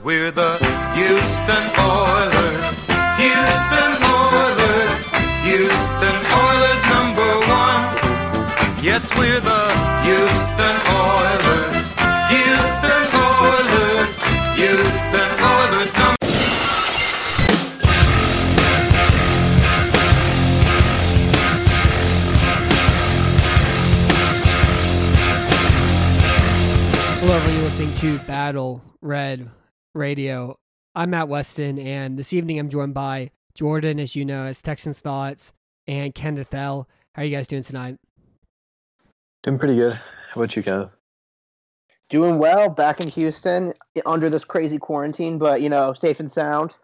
We're the Houston Oilers. Houston Oilers. Houston Oilers number one. Yes, we're the Houston Oilers. Houston Oilers. Houston Oilers number Hello. You're listening to Battle Red Radio. I'm Matt Weston, and this evening I'm joined by Jordan, as you know, as Texans Thoughts, and Kenneth L. How are you guys doing tonight? Doing pretty good. How about you, Kev? Doing well back in Houston under this crazy quarantine, but you know, safe and sound.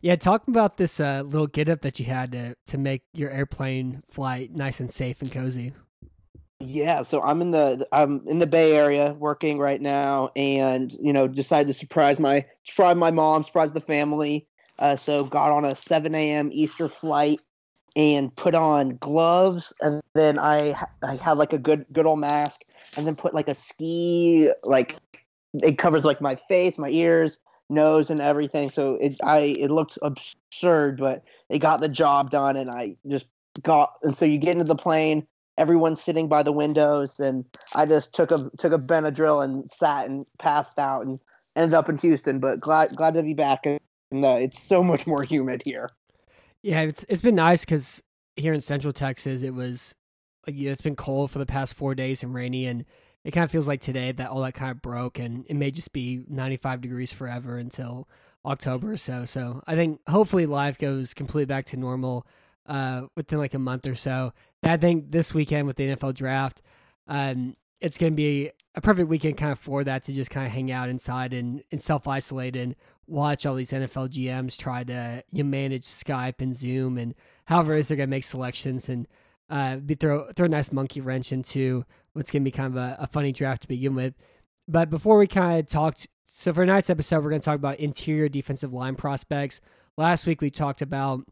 Yeah, talk about this uh, little get up that you had to, to make your airplane flight nice and safe and cozy. Yeah, so I'm in the I'm in the Bay Area working right now, and you know decided to surprise my surprise my mom, surprise the family. Uh, so got on a 7 a.m. Easter flight and put on gloves, and then I I had like a good good old mask, and then put like a ski like it covers like my face, my ears, nose, and everything. So it I it looked absurd, but it got the job done, and I just got and so you get into the plane everyone's sitting by the windows and I just took a took a Benadryl and sat and passed out and ended up in Houston but glad glad to be back and uh, it's so much more humid here. Yeah, it's it's been nice cuz here in central Texas it was like you know, it's been cold for the past 4 days and rainy and it kind of feels like today that all that kind of broke and it may just be 95 degrees forever until October or so. So, I think hopefully life goes completely back to normal uh, within like a month or so. And I think this weekend with the NFL draft, um, it's going to be a perfect weekend kind of for that to just kind of hang out inside and, and self isolate and watch all these NFL GMs try to you manage Skype and Zoom and however it is they're going to make selections and uh, be throw throw a nice monkey wrench into what's going to be kind of a, a funny draft to begin with. But before we kind of talked, so for tonight's episode, we're going to talk about interior defensive line prospects. Last week we talked about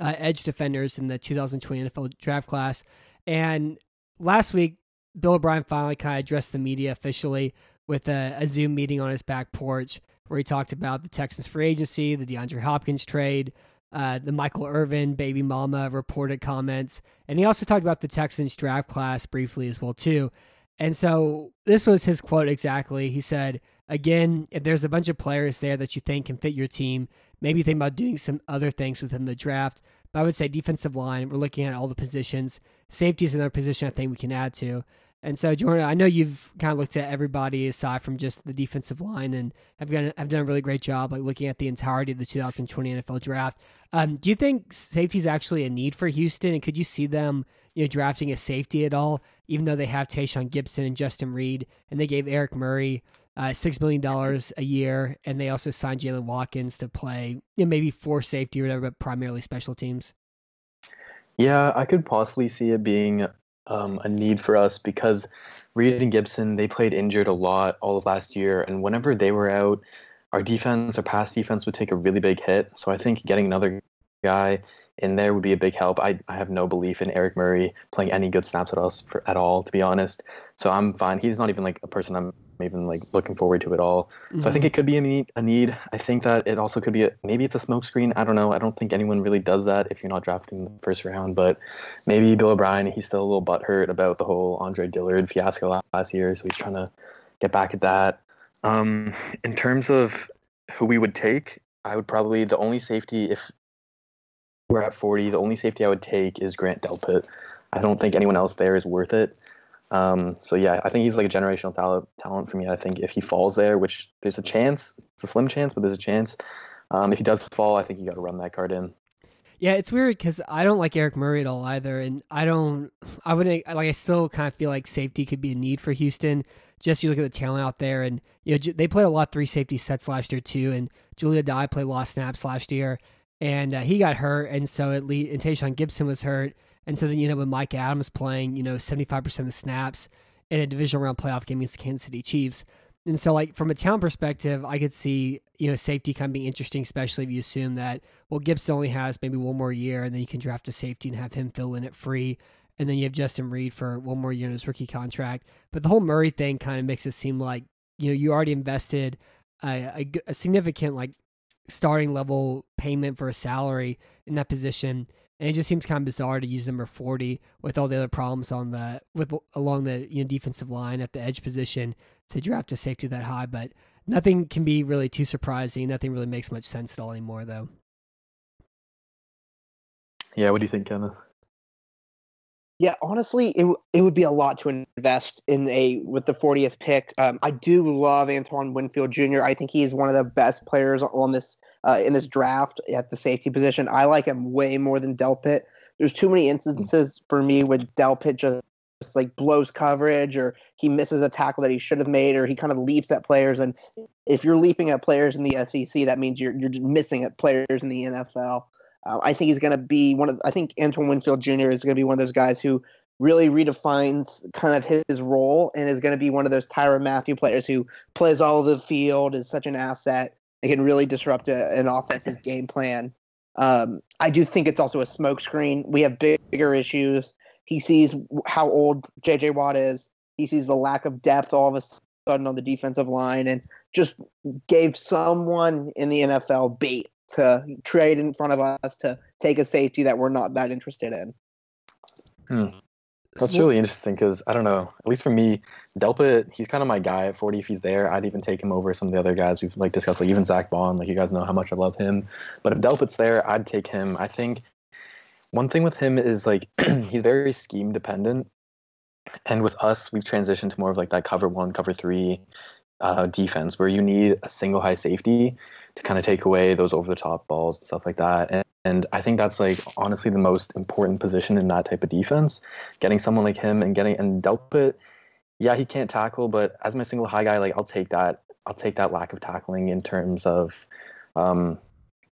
uh, edge defenders in the 2020 NFL draft class. And last week, Bill O'Brien finally kind of addressed the media officially with a, a, Zoom meeting on his back porch where he talked about the Texans free agency, the DeAndre Hopkins trade, uh, the Michael Irvin baby mama reported comments, and he also talked about the Texans draft class briefly as well too. And so this was his quote exactly. He said, "Again, if there's a bunch of players there that you think can fit your team, maybe think about doing some other things within the draft. But I would say defensive line, we're looking at all the positions. Safety is another position I think we can add to. And so, Jordan, I know you've kind of looked at everybody aside from just the defensive line, and have done have done a really great job like looking at the entirety of the 2020 NFL draft. Um, do you think safety is actually a need for Houston, and could you see them, you know, drafting a safety at all, even though they have Tashaun Gipson and Justin Reid, and they gave Eric Murray uh, six million dollars a year, and they also signed Jaylen Watkins to play, you know, maybe for safety or whatever, but primarily special teams. Yeah, I could possibly see it being um, a need for us because Reid and Gipson they played injured a lot all of last year, and whenever they were out, our defense, our pass defense would take a really big hit. So I think getting another guy in there would be a big help. I, I have no belief in Eric Murray playing any good snaps at us for, at all, to be honest. So I'm fine. He's not even like a person I'm even like looking forward to it all. Mm-hmm. So I think it could be a need. A need. I think that it also could be a maybe it's a smokescreen. I don't know. I don't think anyone really does that if you're not drafting in the first round. But maybe Bill O'Brien, he's still a little butthurt about the whole Andre Dillard fiasco last year, so he's trying to get back at that. Um, in terms of who we would take, I would probably the only safety if we're at 40, the only safety I would take is Grant Delpit. I don't think anyone else there is worth it. Um, so yeah, I think he's like a generational talent talent for me. I think if he falls there, which there's a chance, it's a slim chance, but there's a chance. Um, if he does fall, I think you got to run that card in. Yeah, it's weird because I don't like Eric Murray at all either, and I don't. I wouldn't like. I still kind of feel like safety could be a need for Houston. Just you look at the talent out there, and you know they played a lot three safety sets last year too, and Jahleel Addae played of snaps last year, and uh, he got hurt, and so at least and Tashaun Gipson was hurt, and so then you know with Mike Adams playing, you know seventy five percent of the snaps in a divisional round playoff game against the Kansas City Chiefs, and so like from a talent perspective, I could see you know safety kind of being interesting, especially if you assume that well Gipson only has maybe one more year, and then you can draft a safety and have him fill in it free. And then you have Justin Reid for one more year in his rookie contract. But the whole Murray thing kind of makes it seem like you know you already invested a, a, a significant like starting level payment for a salary in that position. And it just seems kind of bizarre to use number 40 with all the other problems on the with along the you know defensive line at the edge position to draft a safety that high. But nothing can be really too surprising. Nothing really makes much sense at all anymore, though. Yeah, what do you think, Kenneth? Yeah, honestly, it it would be a lot to invest in a with the 40th pick. Um, I do love Antoine Winfield Jr. I think he's one of the best players on this uh, in this draft at the safety position. I like him way more than Delpit. There's too many instances for me with Delpit just, just like blows coverage or he misses a tackle that he should have made or he kind of leaps at players. And if you're leaping at players in the SEC, that means you're you're missing at players in the NFL. Uh, I think he's going to be one of. I think Antoine Winfield Jr. is going to be one of those guys who really redefines kind of his role and is going to be one of those Tyrann Mathieu players who plays all of the field, is such an asset, and can really disrupt a, an offensive game plan. Um, I do think it's also a smokescreen. We have big, bigger issues. He sees how old J.J. Watt is. He sees the lack of depth all of a sudden on the defensive line, and just gave someone in the NFL bait to trade in front of us to take a safety that we're not that interested in. Hmm. That's really interesting because I don't know. At least for me, Delpit, he's kind of my guy at 40. If he's there, I'd even take him over some of the other guys we've like discussed, like even Zack Baun. Like you guys know how much I love him. But if Delpit's there, I'd take him. I think one thing with him is like he's very scheme dependent, and with us, we've transitioned to more of like that cover one, cover three uh, defense where you need a single high safety to kind of take away those over the top balls and stuff like that. And, and I think that's like honestly the most important position in that type of defense. Getting someone like him and getting and Delpit, yeah, he can't tackle, but as my single high guy, like I'll take that. I'll take that lack of tackling in terms of, um,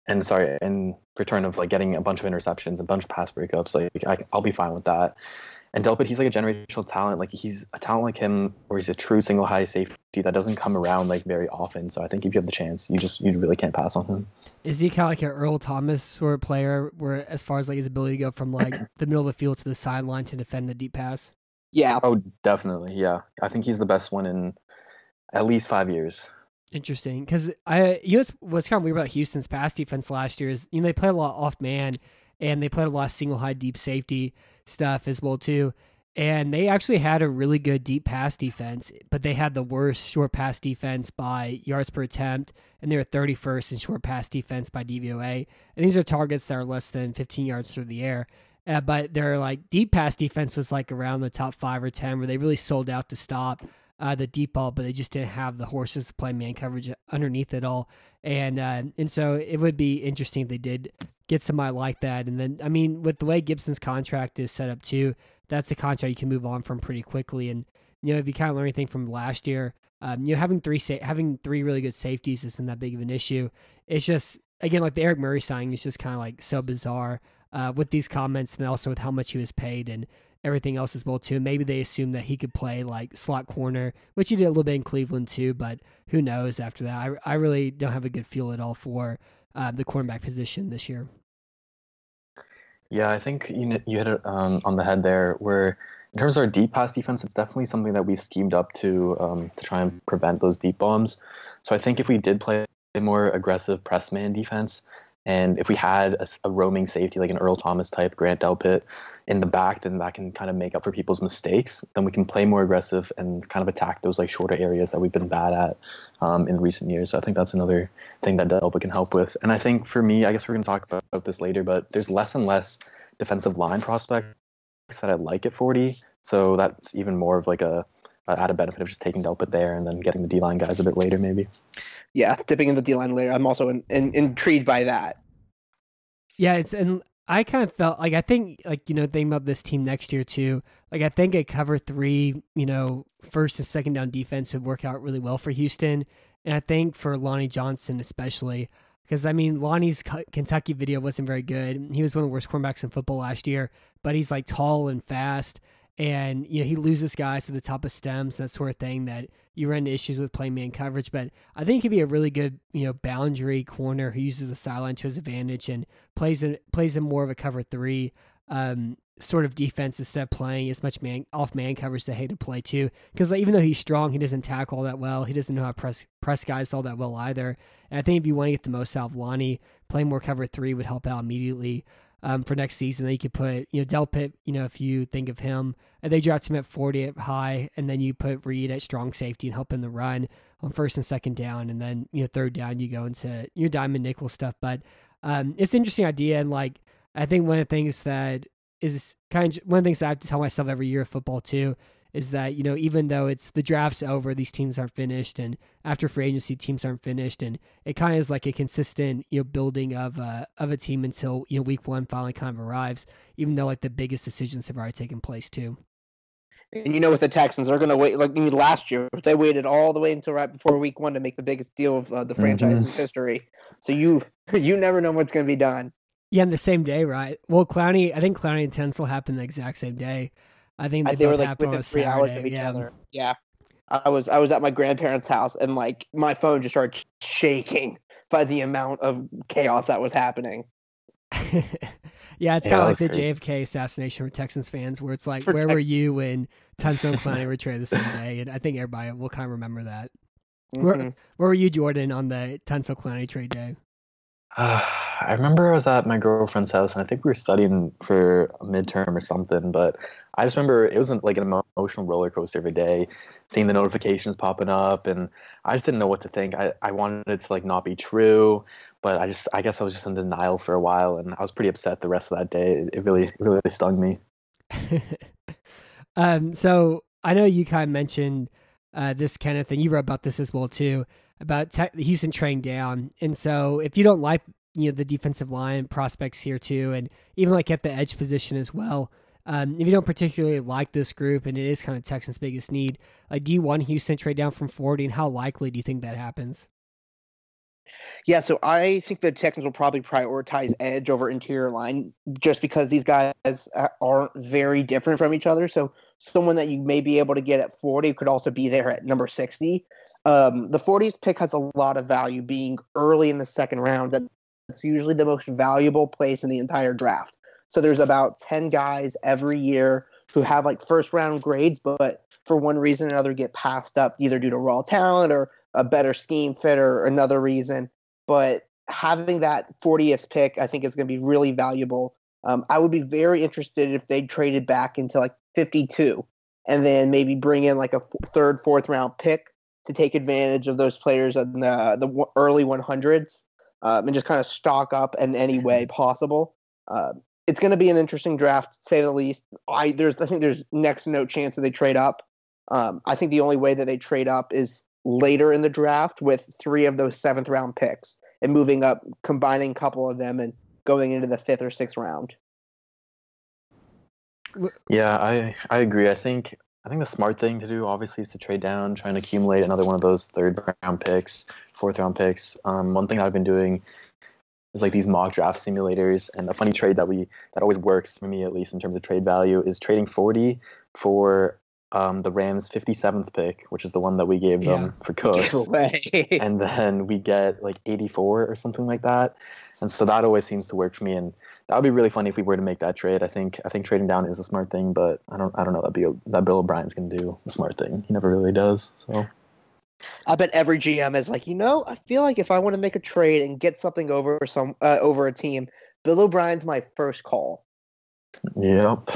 and sorry, in return of like getting a bunch of interceptions, a bunch of pass breakups. Like I, I'll be fine with that. And Delpit, he's like a generational talent. Like he's a talent like him, where he's a true single high safety that doesn't come around like very often. So I think if you have the chance, you just you really can't pass on him. Is he kind of like an Earl Thomas sort of player, where as far as like his ability to go from like the middle of the field to the sideline to defend the deep pass? Yeah. Oh, definitely. Yeah, I think he's the best one in at least five years. Interesting, because I you know what's, what's kind of weird about Houston's pass defense last year is you know they played a lot off man and they played a lot of single high deep safety stuff as well too. And they actually had a really good deep pass defense, but they had the worst short pass defense by yards per attempt, and they were 31st in short pass defense by DVOA. And these are targets that are less than 15 yards through the air. Uh, but their like deep pass defense was like around the top five or ten, where they really sold out to stop uh, the deep ball, but they just didn't have the horses to play man coverage underneath it all. And uh, and so it would be interesting if they did get somebody like that. And then I mean, with the way Gipson's contract is set up too, that's a contract you can move on from pretty quickly. And you know, if you kind of learn anything from last year, um, you know, having three sa- having three really good safeties isn't that big of an issue. It's just again like the Eric Murray signing is just kind of like so bizarre uh, with these comments and also with how much he was paid and everything else as well too. Maybe they assumed that he could play like slot corner, which he did a little bit in Cleveland too. But who knows after that? I I really don't have a good feel at all for uh, the cornerback position this year. Yeah, I think you you hit it um, on the head there. Where in terms of our deep pass defense, it's definitely something that we've schemed up to um, to try and prevent those deep bombs. So I think if we did play a more aggressive press man defense, and if we had a, a roaming safety like an Earl Thomas type, Grant Delpit, in the back, then that can kind of make up for people's mistakes. Then we can play more aggressive and kind of attack those like shorter areas that we've been bad at um, in recent years. So I think that's another thing that Delpit can help with. And I think for me, I guess we're going to talk about, about this later, but there's less and less defensive line prospects that I like at 40. So that's even more of like a, a added benefit of just taking Delpit there and then getting the D line guys a bit later, maybe. Yeah, dipping in the D line later. I'm also in, in, intrigued by that. Yeah, it's and I kind of felt like I think like you know thinking about this team next year too. Like I think a cover three, you know, first and second down defense would work out really well for Houston, and I think for Lonnie Johnson especially because I mean Lonnie's Kentucky video wasn't very good. He was one of the worst cornerbacks in football last year, but he's like tall and fast, and you know he loses guys to the top of stems that sort of thing that you run into issues with playing man coverage. But I think he'd be a really good, you know, boundary corner who uses the sideline to his advantage and plays in plays in more of a cover three um, sort of defense instead of playing as much man off man coverage that Hay to play too. Because like, even though he's strong, he doesn't tackle all that well. He doesn't know how to press press guys all that well either. And I think if you want to get the most out of Lonnie, playing more cover three would help out immediately. Um, for next season, then you could put you know Delpit. You know if you think of him, and they draft him at forty at high, and then you put Reid at strong safety and help him to run on first and second down, and then you know third down you go into your diamond nickel stuff. But um, it's an interesting idea, and like I think one of the things that is kind of one of the things that I have to tell myself every year of football too is that you know even though it's the draft's over, these teams aren't finished, and after free agency, teams aren't finished, and it kind of is like a consistent you know building of a of a team until you know week one finally kind of arrives, even though like the biggest decisions have already taken place too. And you know, with the Texans, they're going to wait. Like I mean, last year, they waited all the way until right before Week One to make the biggest deal of uh, the franchise's mm-hmm. history. So you you never know what's going to be done. Yeah, in the same day, right? Well, Clowney, I think Clowney and Tunsil happened the exact same day. I think they, they were like within three Saturday. hours of each yeah. other. Yeah, I was I was at my grandparents' house and like my phone just started shaking by the amount of chaos that was happening. yeah, it's kind of like the great. JFK assassination for Texans fans, where it's like, for where were you when Tunsil and Clowney were traded the same day? And I think everybody will kind of remember that. Mm-hmm. Where, where were you, Jordan, on the Tunsil Clowney trade day? I remember I was at my girlfriend's house, and I think we were studying for a midterm or something. But I just remember it wasn't like an emotional roller coaster every day, seeing the notifications popping up, and I just didn't know what to think. I, I wanted it to like not be true, but I just I guess I was just in denial for a while, and I was pretty upset the rest of that day. It really really stung me. um, so I know you kind of mentioned uh, this Kenneth, and you wrote about this as well too about te- Houston trading down. And so if you don't like you know the defensive line prospects here too, and even like at the edge position as well. Um, if you don't particularly like this group, and it is kind of Texans' biggest need, like do you want Houston trade down from 40, and how likely do you think that happens? Yeah, so I think the Texans will probably prioritize edge over interior line just because these guys aren't very different from each other. So someone that you may be able to get at 40 could also be there at number 60. Um, the 40th pick has a lot of value being early in the second round. That's usually the most valuable place in the entire draft. So there's about 10 guys every year who have like first round grades, but for one reason or another get passed up either due to raw talent or a better scheme fit or another reason. But having that 40th pick, I think is going to be really valuable. Um, I would be very interested if they traded back into like 52 and then maybe bring in like a third, fourth round pick to take advantage of those players in the the early 100s um, and just kind of stock up in any way possible. Uh, it's going to be an interesting draft, to say the least. I there's I think there's next to no chance that they trade up. Um, I think the only way that they trade up is later in the draft with three of those seventh round picks and moving up, combining a couple of them and going into the fifth or sixth round. Yeah, I I agree. I think I think the smart thing to do, obviously, is to trade down, try and accumulate another one of those third round picks, fourth round picks. Um, one thing I've been doing is like these mock draft simulators, and a funny trade that we that always works for me at least in terms of trade value is trading 40 for um, the Rams' 57th pick, which is the one that we gave them yeah. for Cooks, and then we get like 84 or something like that. And so that always seems to work for me, and that would be really funny if we were to make that trade. I think I think trading down is a smart thing, but I don't I don't know that Bill that Bill O'Brien's gonna do the smart thing. He never really does. So I bet every GM is like, you know, I feel like if I want to make a trade and get something over some uh, over a team, Bill O'Brien's my first call. Yep.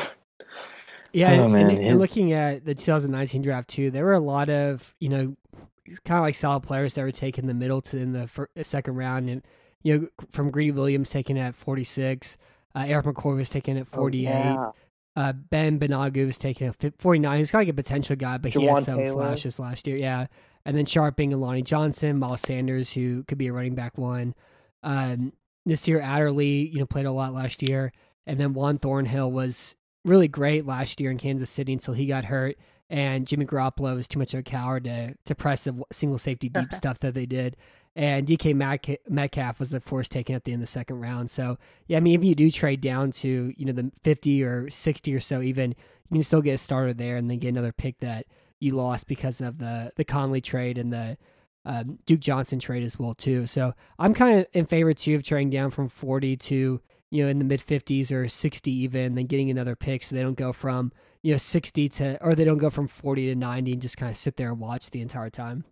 Yeah, oh, and, and, and, looking at the 2019 draft too, there were a lot of you know kind of like solid players that were taken the middle to in the first, second round, and you know, from Greedy Williams taken at 46, uh, Erik McCoy was taken at 48. Oh, yeah. uh, ben Banogu was taken at 49. He's kind of like a potential guy, but he had some Taylor. flashes last year. Yeah. And then Scharping and Lonnie Johnson, Miles Sanders, who could be a running back one. Um, Nasir Adderley, you know, played a lot last year. And then Juan Thornhill was really great last year in Kansas City until he got hurt. And Jimmy Garoppolo was too much of a coward to, to press the single safety deep stuff that they did and DK Metcalf was of course taken at the end of the second round. So yeah, I mean if you do trade down to you know the fifty or sixty or so, even you can still get a starter there and then get another pick that you lost because of the the Conley trade and the um, Duke Johnson trade as well too. So I'm kind of in favor too of trading down from forty to you know, in the mid 50s or 60 even, then getting another pick so they don't go from, you know, 60 to, or they don't go from 40 to 90 and just kind of sit there and watch the entire time.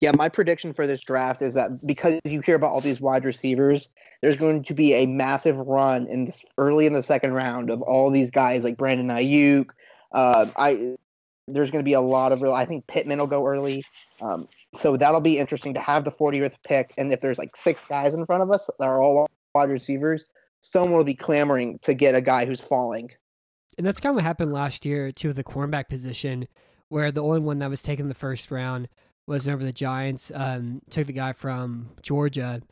Yeah, my prediction for this draft is that because you hear about all these wide receivers, there's going to be a massive run in this early in the second round of all these guys like Brandon Aiyuk. Uh, I there's going to be a lot of real. I think Pittman will go early, um, so that'll be interesting to have the 40th pick. And if there's like six guys in front of us that are all wide receivers, someone will be clamoring to get a guy who's falling. And that's kind of what happened last year with the cornerback position, where the only one that was taken the first round was whenever the Giants um, took the guy from Georgia.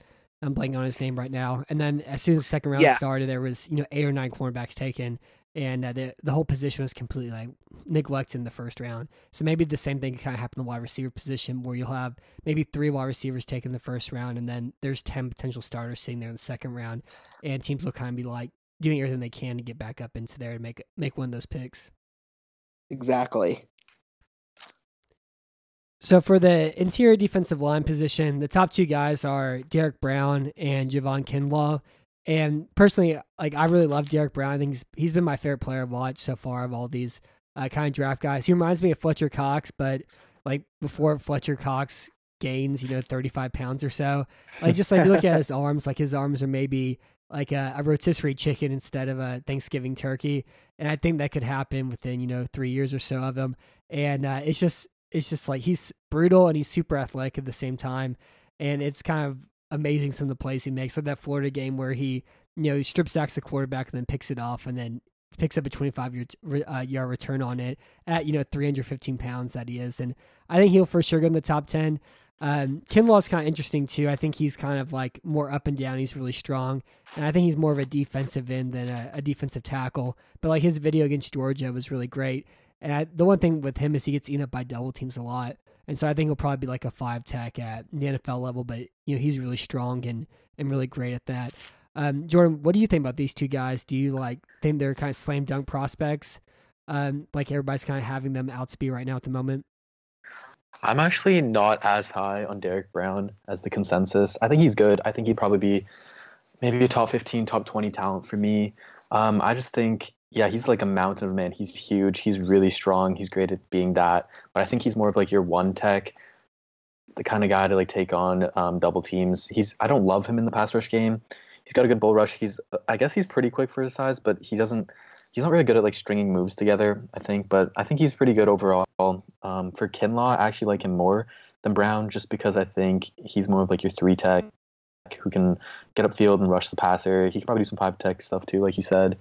I'm blanking on his name right now. And then as soon as the second round Yeah. started, there was you know eight or nine cornerbacks taken, and uh, the the whole position was completely like neglected in the first round. So maybe the same thing can kind of happen in the wide receiver position, where you'll have maybe three wide receivers taken the first round, and then there's ten potential starters sitting there in the second round, and teams will kind of be like doing everything they can to get back up into there to make make one of those picks. Exactly. So for the interior defensive line position, the top two guys are Derrick Brown and Javon Kinlaw. And personally, like I really love Derrick Brown. I think he's, he's been my favorite player I've watched so far of all these uh, kind of draft guys. He reminds me of Fletcher Cox, but like before Fletcher Cox gains, you know, 35 pounds or so. Like just like look at his arms, like his arms are maybe like a, a rotisserie chicken instead of a Thanksgiving turkey. And I think that could happen within, you know, three years or so of him. And uh, it's just, it's just like he's brutal and he's super athletic at the same time. And it's kind of amazing some of the plays he makes. Like that Florida game where he, you know, he strip sacks the quarterback and then picks it off and then picks up a 25 yard, uh, yard return on it at, you know, 315 pounds that he is. And I think he'll for sure go in the top 10. Um, Kinlaw's kind of interesting too. I think he's kind of like more up and down. He's really strong. And I think he's more of a defensive end than a, a defensive tackle. But like his video against Georgia was really great. And I, the one thing with him is he gets eaten up by double teams a lot. And so I think he'll probably be like a five tech at the NFL level, but you know, he's really strong and, and really great at that. Um, Jordan, what do you think about these two guys? Do you like think they're kind of slam dunk prospects? Um, like everybody's kind of having them out to be right now at the moment. I'm actually not as high on Derrick Brown as the consensus. I think he's good. I think he'd probably be maybe a top 15, top 20 talent for me. Um, I just think, yeah, he's like a mountain of man. He's huge. He's really strong. He's great at being that. But I think he's more of like your one tech, the kind of guy to like take on um, double teams. He's I don't love him in the pass rush game. He's got a good bull rush. He's I guess he's pretty quick for his size, but he doesn't. He's not really good at like stringing moves together. I think, but I think he's pretty good overall. Um, for Kinlaw, I actually like him more than Brown, just because I think he's more of like your three tech who can get upfield and rush the passer. He can probably do some five tech stuff too, like you said.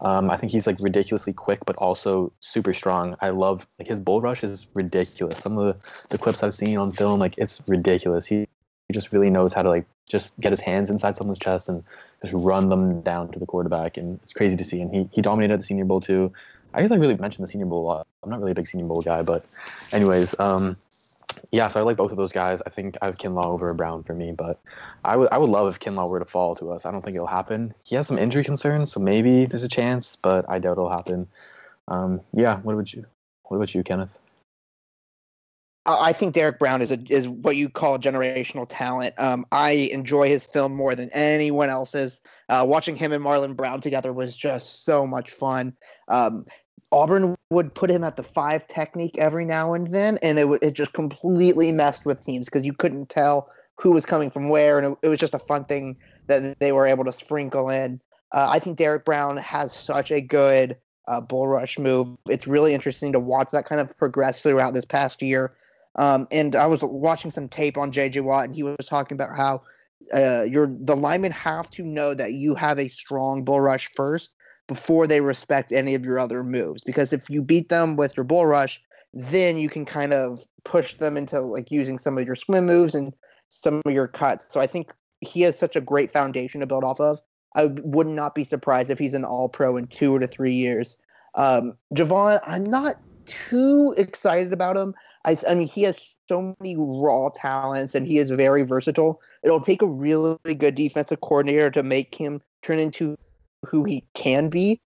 Um, I think he's like ridiculously quick, but also super strong. I love like his bull rush is ridiculous. Some of the, the clips I've seen on film, like it's ridiculous. He, he just really knows how to like just get his hands inside someone's chest and just run them down to the quarterback, and it's crazy to see. And he he dominated at the Senior Bowl too. I guess I really mentioned the Senior Bowl a lot. I'm not really a big Senior Bowl guy, but anyways, um, yeah. So I like both of those guys. I think I have Kinlaw over Brown for me, but I would I would love if Kinlaw were to fall to us. I don't think it'll happen. He has some injury concerns, so maybe there's a chance, but I doubt it'll happen. Um, yeah. What would you What about you, Kenneth? I think Derrick Brown is a is what you call generational talent. Um, I enjoy his film more than anyone else's. Uh, watching him and Marlon Brown together was just so much fun. Um, Auburn would put him at the five technique every now and then, and it it just completely messed with teams because you couldn't tell who was coming from where, and it, it was just a fun thing that they were able to sprinkle in. Uh, I think Derrick Brown has such a good uh, bull rush move. It's really interesting to watch that kind of progress throughout this past year. Um, and I was watching some tape on JJ Watt, and he was talking about how uh, your the linemen have to know that you have a strong bull rush first before they respect any of your other moves. Because if you beat them with your bull rush, then you can kind of push them into like using some of your swim moves and some of your cuts. So I think he has such a great foundation to build off of. I would not be surprised if he's an All Pro in two to three years. Um, Javon, I'm not too excited about him. I, I mean, he has so many raw talents and he is very versatile. It'll take a really good defensive coordinator to make him turn into who he can be.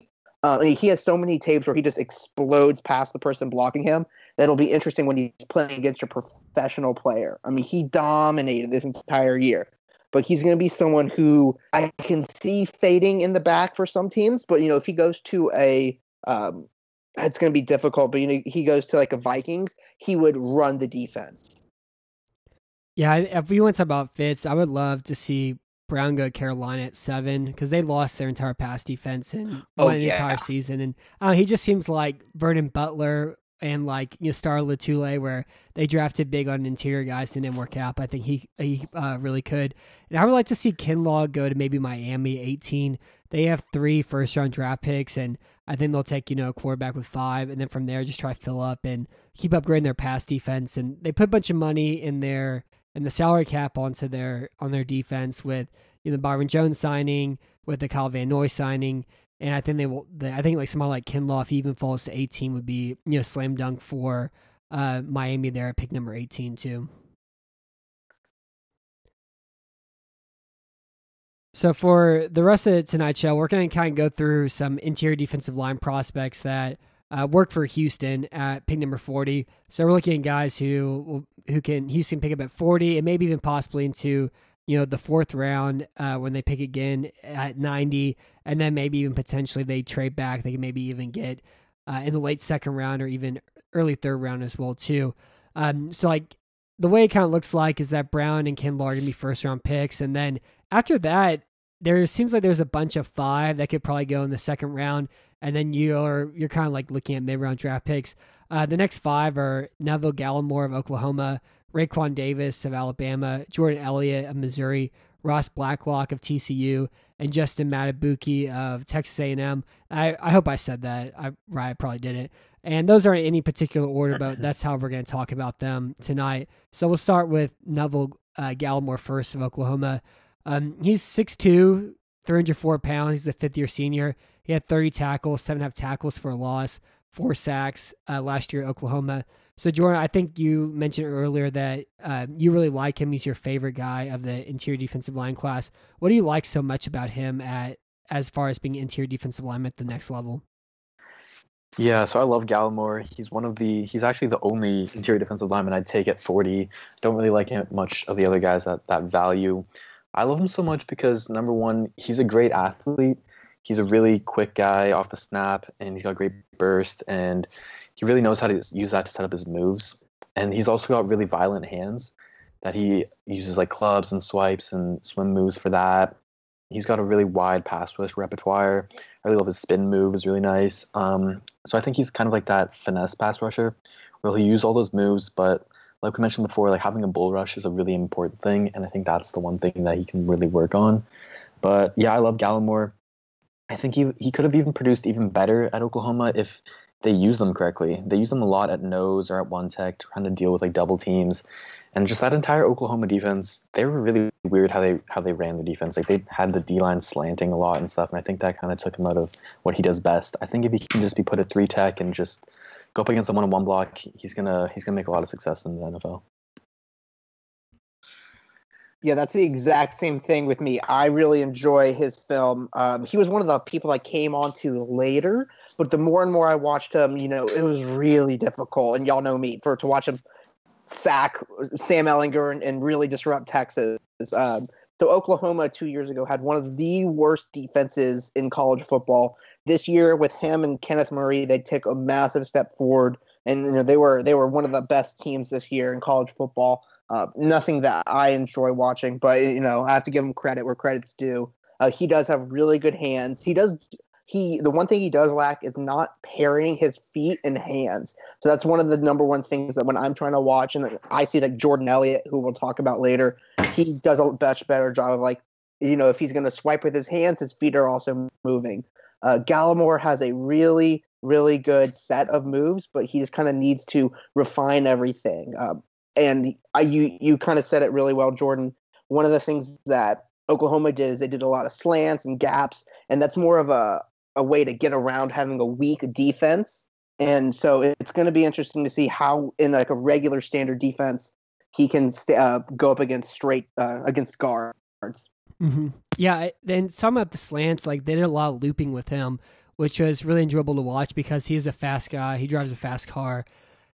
Uh, I mean, he has so many tapes where he just explodes past the person blocking him. That'll be interesting when he's playing against a professional player. I mean, he dominated this entire year. but he's going to be someone who I can see fading in the back for some teams. But you know, if he goes to a, um, it's going to be difficult. But you know, he goes to like a Vikings, he would run the defense. Yeah, if we went to about Fitz, I would love to see Brown go Carolina at seven because they lost their entire pass defense in Oh, yeah. entire season, and uh, he just seems like Vernon Butler and like you know Star Lotulelei, where they drafted big on interior guys and didn't work out. But I think he he uh, really could, and I would like to see Kinlaw go to maybe Miami eighteen. They have three first round draft picks, and I think they'll take you know a quarterback with five, and then from there just try to fill up and keep upgrading their pass defense. And they put a bunch of money in their and the salary cap onto their on their defense with you know the Byron Jones signing, with the Kyle Van Noy signing, and I think they will. The, I think like someone like Kinlaw, if he even falls to eighteen, would be you know slam dunk for uh, Miami there at pick number eighteen too. So for the rest of tonight's show, we're going to kind of go through some interior defensive line prospects that uh, work for Houston at pick number forty. So we're looking at guys who who can Houston pick up at forty and maybe even possibly into you know the fourth round uh, when they pick again at ninety, and then maybe even potentially they trade back. They can maybe even get uh, in the late second round or even early third round as well too. Um, so like the way it kind of looks like is that Brown and Kinlaw are gonna be first round picks, and then after that, there seems like there's a bunch of five that could probably go in the second round, and then you're you're kind of like looking at mid round draft picks. Uh, the next five are Neville Gallimore of Oklahoma, Raekwon Davis of Alabama, Jordan Elliott of Missouri, Ross Blacklock of TCU, and Justin Madubuike of Texas A&M. I, I hope I said that. I right, I probably didn't. And those aren't in any particular order, but that's how we're going to talk about them tonight. So we'll start with Neville uh, Gallimore first of Oklahoma. Um, he's 6'2", 304 pounds. He's a fifth year senior. He had 30 tackles, seven and a half tackles for a loss, four sacks uh, last year at Oklahoma. So Jordan, I think you mentioned earlier that uh, you really like him. He's your favorite guy of the interior defensive line class. What do you like so much about him at as far as being interior defensive lineman at the next level? Yeah, so I love Gallimore. He's one of the he's actually the only interior defensive lineman I'd take at 40. Don't really like him much of the other guys at that value. I love him so much because number one, he's a great athlete. He's a really quick guy off the snap and he's got great burst and he really knows how to use that to set up his moves. And he's also got really violent hands that he uses like clubs and swipes and swim moves for that. He's got a really wide pass rush repertoire. I really love his spin move is really nice. Um, so I think he's kind of like that finesse pass rusher where he'll use all those moves, but like we mentioned before, like having a bull rush is a really important thing, and I think that's the one thing that he can really work on. But yeah, I love Gallimore. I think he he could have even produced even better at Oklahoma if they use them correctly. They use them a lot at nose or at one tech, trying to deal with like double teams, and just that entire Oklahoma defense. They were really weird how they how they ran the defense. Like they had the D line slanting a lot and stuff, and I think that kind of took him out of what he does best. I think if he can just be put at three tech and just go up against someone in one block, he's gonna he's gonna make a lot of success in the NFL. Yeah, that's the exact same thing with me. I really enjoy his film. Um, he was one of the people I came onto later, but the more and more I watched him, you know, it was really difficult. And y'all know me for to watch him sack Sam Ehlinger and, and really disrupt Texas. Um, so Oklahoma two years ago had one of the worst defenses in college football. This year with him and Kenneth Murray, they took a massive step forward, and you know they were they were one of the best teams this year in college football. Uh, nothing that I enjoy watching, but you know I have to give him credit where credit's due. Uh, he does have really good hands. He does. He the one thing he does lack is not pairing his feet and hands. So that's one of the number one things that when I'm trying to watch, and I see like Jordan Elliott, who we'll talk about later, he does a much better job of like, you know, if he's going to swipe with his hands, his feet are also moving. Uh, Gallimore has a really, really good set of moves, but he just kind of needs to refine everything. Um, and I, you, you kind of said it really well, Jordan. One of the things that Oklahoma did is they did a lot of slants and gaps, and that's more of a, a way to get around having a weak defense. And so it's going to be interesting to see how, in like a regular standard defense, he can uh, go up against straight uh, against guards. Mm-hmm. Yeah, and some of the slants, like they did a lot of looping with him, which was really enjoyable to watch because he is a fast guy. He drives a fast car.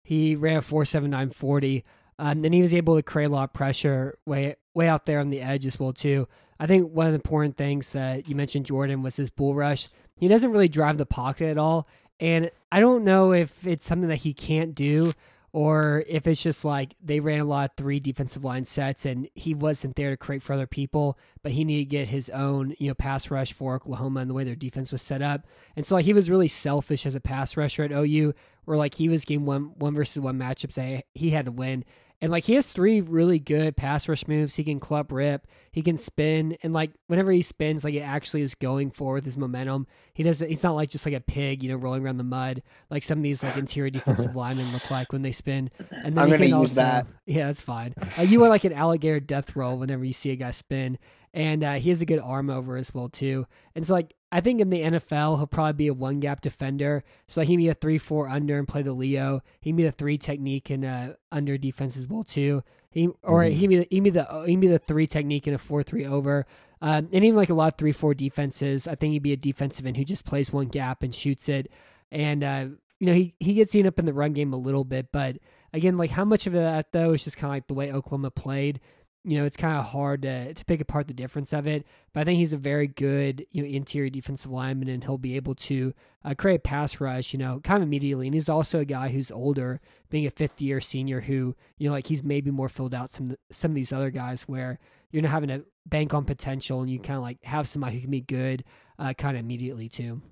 He ran a four seven nine forty. Um, and he was able to create a lot of pressure way way out there on the edge as well too. I think one of the important things that you mentioned, Jordan, was his bull rush. He doesn't really drive the pocket at all, and I don't know if it's something that he can't do or if it's just like they ran a lot of three defensive line sets and he wasn't there to create for other people, but he needed to get his own, you know, pass rush for Oklahoma and the way their defense was set up. And so like he was really selfish as a pass rusher at OU, where like he was game one one versus one matchups that he had to win. And like he has three really good pass rush moves. He can club rip, he can spin, and like whenever he spins, like it actually is going forward with his momentum. He doesn't. He's not like just like a pig, you know, rolling around the mud like some of these like interior defensive linemen look like when they spin. And then I'm gonna use also, that. Yeah, that's fine. Uh, you are like an alligator death roll whenever you see a guy spin, and uh, he has a good arm over as well too. And so like I think in the NFL, he'll probably be a one gap defender. So he be a three four under and play the Leo. He be the three technique and uh, under defense as well too. He or mm-hmm. he be he be the he be the three technique and a four three over. Um, and even like a lot of three four defenses, I think he'd be a defensive end who just plays one gap and shoots it. And uh, you know he he gets seen up in the run game a little bit, but again, like how much of that though is just kind of like the way Oklahoma played you know, it's kind of hard to, to pick apart the difference of it. But I think he's a very good, you know, interior defensive lineman, and he'll be able to uh, create pass rush, you know, kind of immediately. And he's also a guy who's older, being a fifth year senior, who, you know, like he's maybe more filled out some some of these other guys where you're not having to bank on potential, and you kind of like have somebody who can be good, uh, kind of immediately too.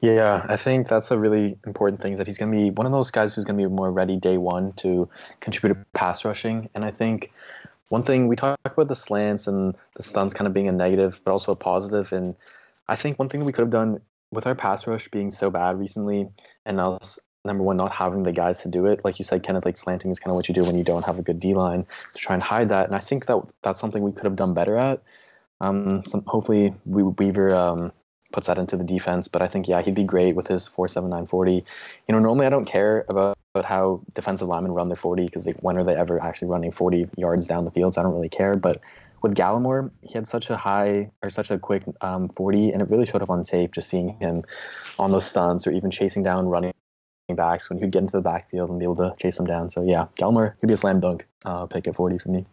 Yeah, I think that's a really important thing is that he's going to be one of those guys who's going to be more ready day one to contribute to pass rushing. And I think one thing we talk about the slants and the stunts kind of being a negative, but also a positive. And I think one thing we could have done with our pass rush being so bad recently, and us number one not having the guys to do it, like you said, Kenneth, like slanting is kind of what you do when you don't have a good D line to try and hide that. And I think that that's something we could have done better at. Um, some, hopefully we, Weaver um, puts that into the defense. But I think yeah, he'd be great with his four seven nine forty. You know, normally I don't care about, about how defensive linemen run their forty because like when are they ever actually running forty yards down the field? So I don't really care. But with Gallimore, he had such a high or such a quick um, 40, and it really showed up on tape. Just seeing him on those stunts or even chasing down running backs when he'd get into the backfield and be able to chase them down. So yeah, Gallimore could be a slam dunk uh, pick at 40 for me.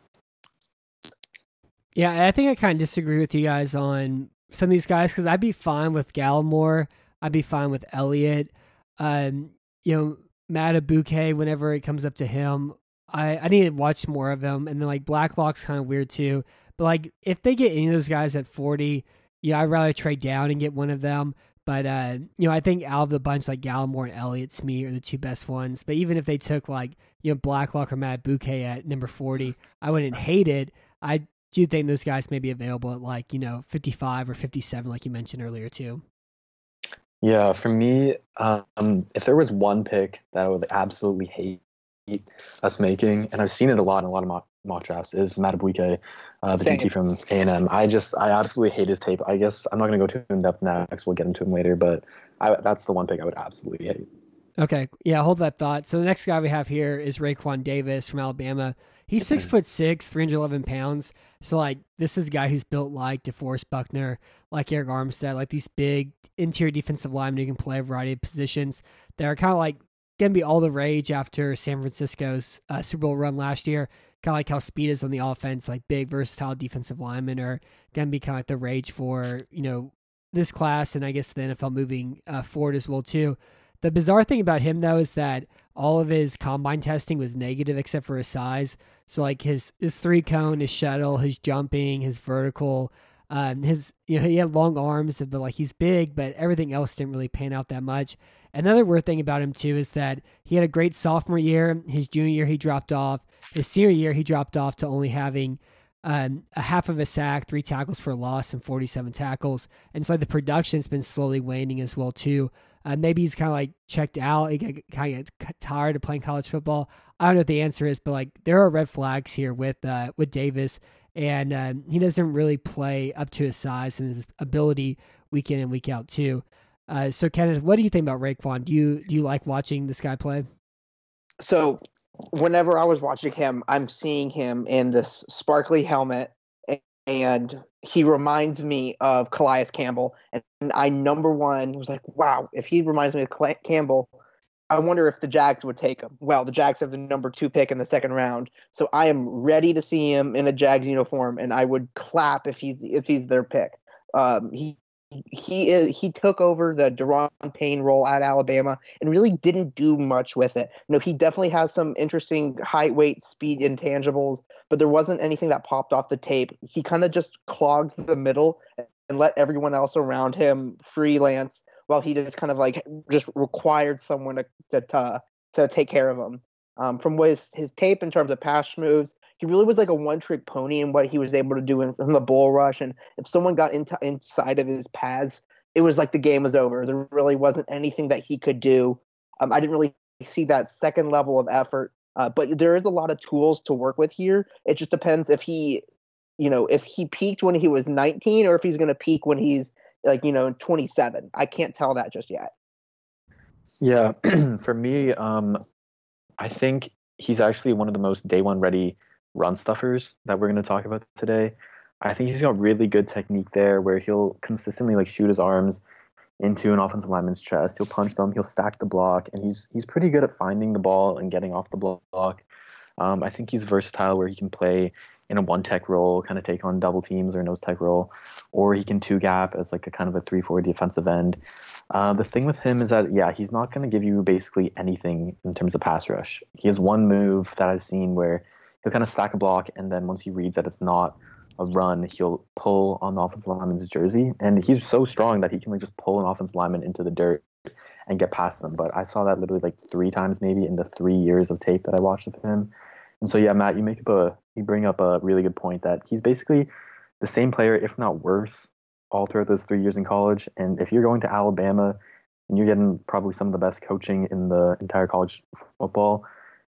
Yeah, I think I kind of disagree with you guys on some of these guys because I'd be fine with Gallimore. I'd be fine with Elliott. Um, you know, Madubuike, whenever it comes up to him, I, I need to watch more of him. And then like Blacklock's kind of weird too. But like if they get any of those guys at 40, yeah, I'd rather trade down and get one of them. But uh, you know, I think out of the bunch, like Gallimore and Elliott to me are the two best ones. But even if they took like you know Blacklock or Madubuike at number forty, I wouldn't hate it. I do think those guys may be available at like you know 55 or 57 like you mentioned earlier too yeah for me um, if there was one pick that i would absolutely hate us making and i've seen it a lot in a lot of mock, mock drafts is Madubuike, uh, the Same. DT from A&M. I just I absolutely hate his tape. I guess I'm not going to go too in depth next. We'll get into him later, but I, that's the one pick I would absolutely hate. Okay, yeah, hold that thought. So the next guy we have here is Raekwon Davis from Alabama. He's six foot six, three hundred eleven pounds. So like, this is a guy who's built like DeForest Buckner, like Arik Armstead, like these big interior defensive linemen who can play a variety of positions. That are kind of like gonna be all the rage after San Francisco's uh, Super Bowl run last year. Kind of like how speed is on the offense, like big versatile defensive linemen are gonna be kind of like the rage for you know this class, and I guess the NFL moving uh, forward as well too. The bizarre thing about him though is that all of his combine testing was negative except for his size. So like his his three cone, his shuttle, his jumping, his vertical, um, his you know he had long arms, but like he's big, but everything else didn't really pan out that much. Another weird thing about him too is that he had a great sophomore year. His junior year he dropped off. His senior year he dropped off to only having um, a half of a sack, three tackles for loss, and 47 tackles. And so the production's been slowly waning as well too. Uh, maybe he's kind of like checked out. He kind of tired of playing college football. I don't know what the answer is, but like there are red flags here with uh, with Davis, and uh, he doesn't really play up to his size and his ability week in and week out too. Uh, so Kenneth, what do you think about Raekwon? Do you do you like watching this guy play? So whenever I was watching him, I'm seeing him in this sparkly helmet and he reminds me of Calais Campbell. And I number one was like, wow, if he reminds me of Campbell, I wonder if the Jags would take him. Well, the Jags have the number two pick in the second round, so I am ready to see him in a Jags uniform, and I would clap if he's if he's their pick. Um, he he is he took over the Da'Ron Payne role at Alabama and really didn't do much with it. You know, he definitely has some interesting height, weight, speed intangibles, but there wasn't anything that popped off the tape. He kind of just clogged the middle and let everyone else around him freelance while he just kind of like just required someone to to to, to take care of him. Um, from his, his tape in terms of pass moves, he really was like a one trick pony in what he was able to do in, the bull rush. And if someone got into inside of his pads, it was like the game was over. There really wasn't anything that he could do. Um, I didn't really see that second level of effort. Uh, but there is a lot of tools to work with here. It just depends if he, you know, if he peaked when he was 19 or if he's going to peak when he's like you know 27 i can't tell that just yet yeah for me um i think he's actually one of the most day one ready run stuffers that we're going to talk about today i think he's got really good technique there where he'll consistently like shoot his arms into an offensive lineman's chest he'll punch them he'll stack the block and he's he's pretty good at finding the ball and getting off the block um, i think he's versatile where he can play in a one tech role, kind of take on double teams or nose tech role, or he can two gap as like a kind of a three four defensive end. Uh, the thing with him is that yeah, he's not going to give you basically anything in terms of pass rush. He has one move that I've seen where he'll kind of stack a block, and then once he reads that it's not a run, he'll pull on the offensive lineman's jersey, and he's so strong that he can like just pull an offensive lineman into the dirt and get past them. But I saw that literally like three times maybe in the three years of tape that I watched of him. And so yeah, Matt, you make up a you bring up a really good point that he's basically the same player, if not worse, all throughout those three years in college. And if you're going to Alabama and you're getting probably some of the best coaching in the entire college football,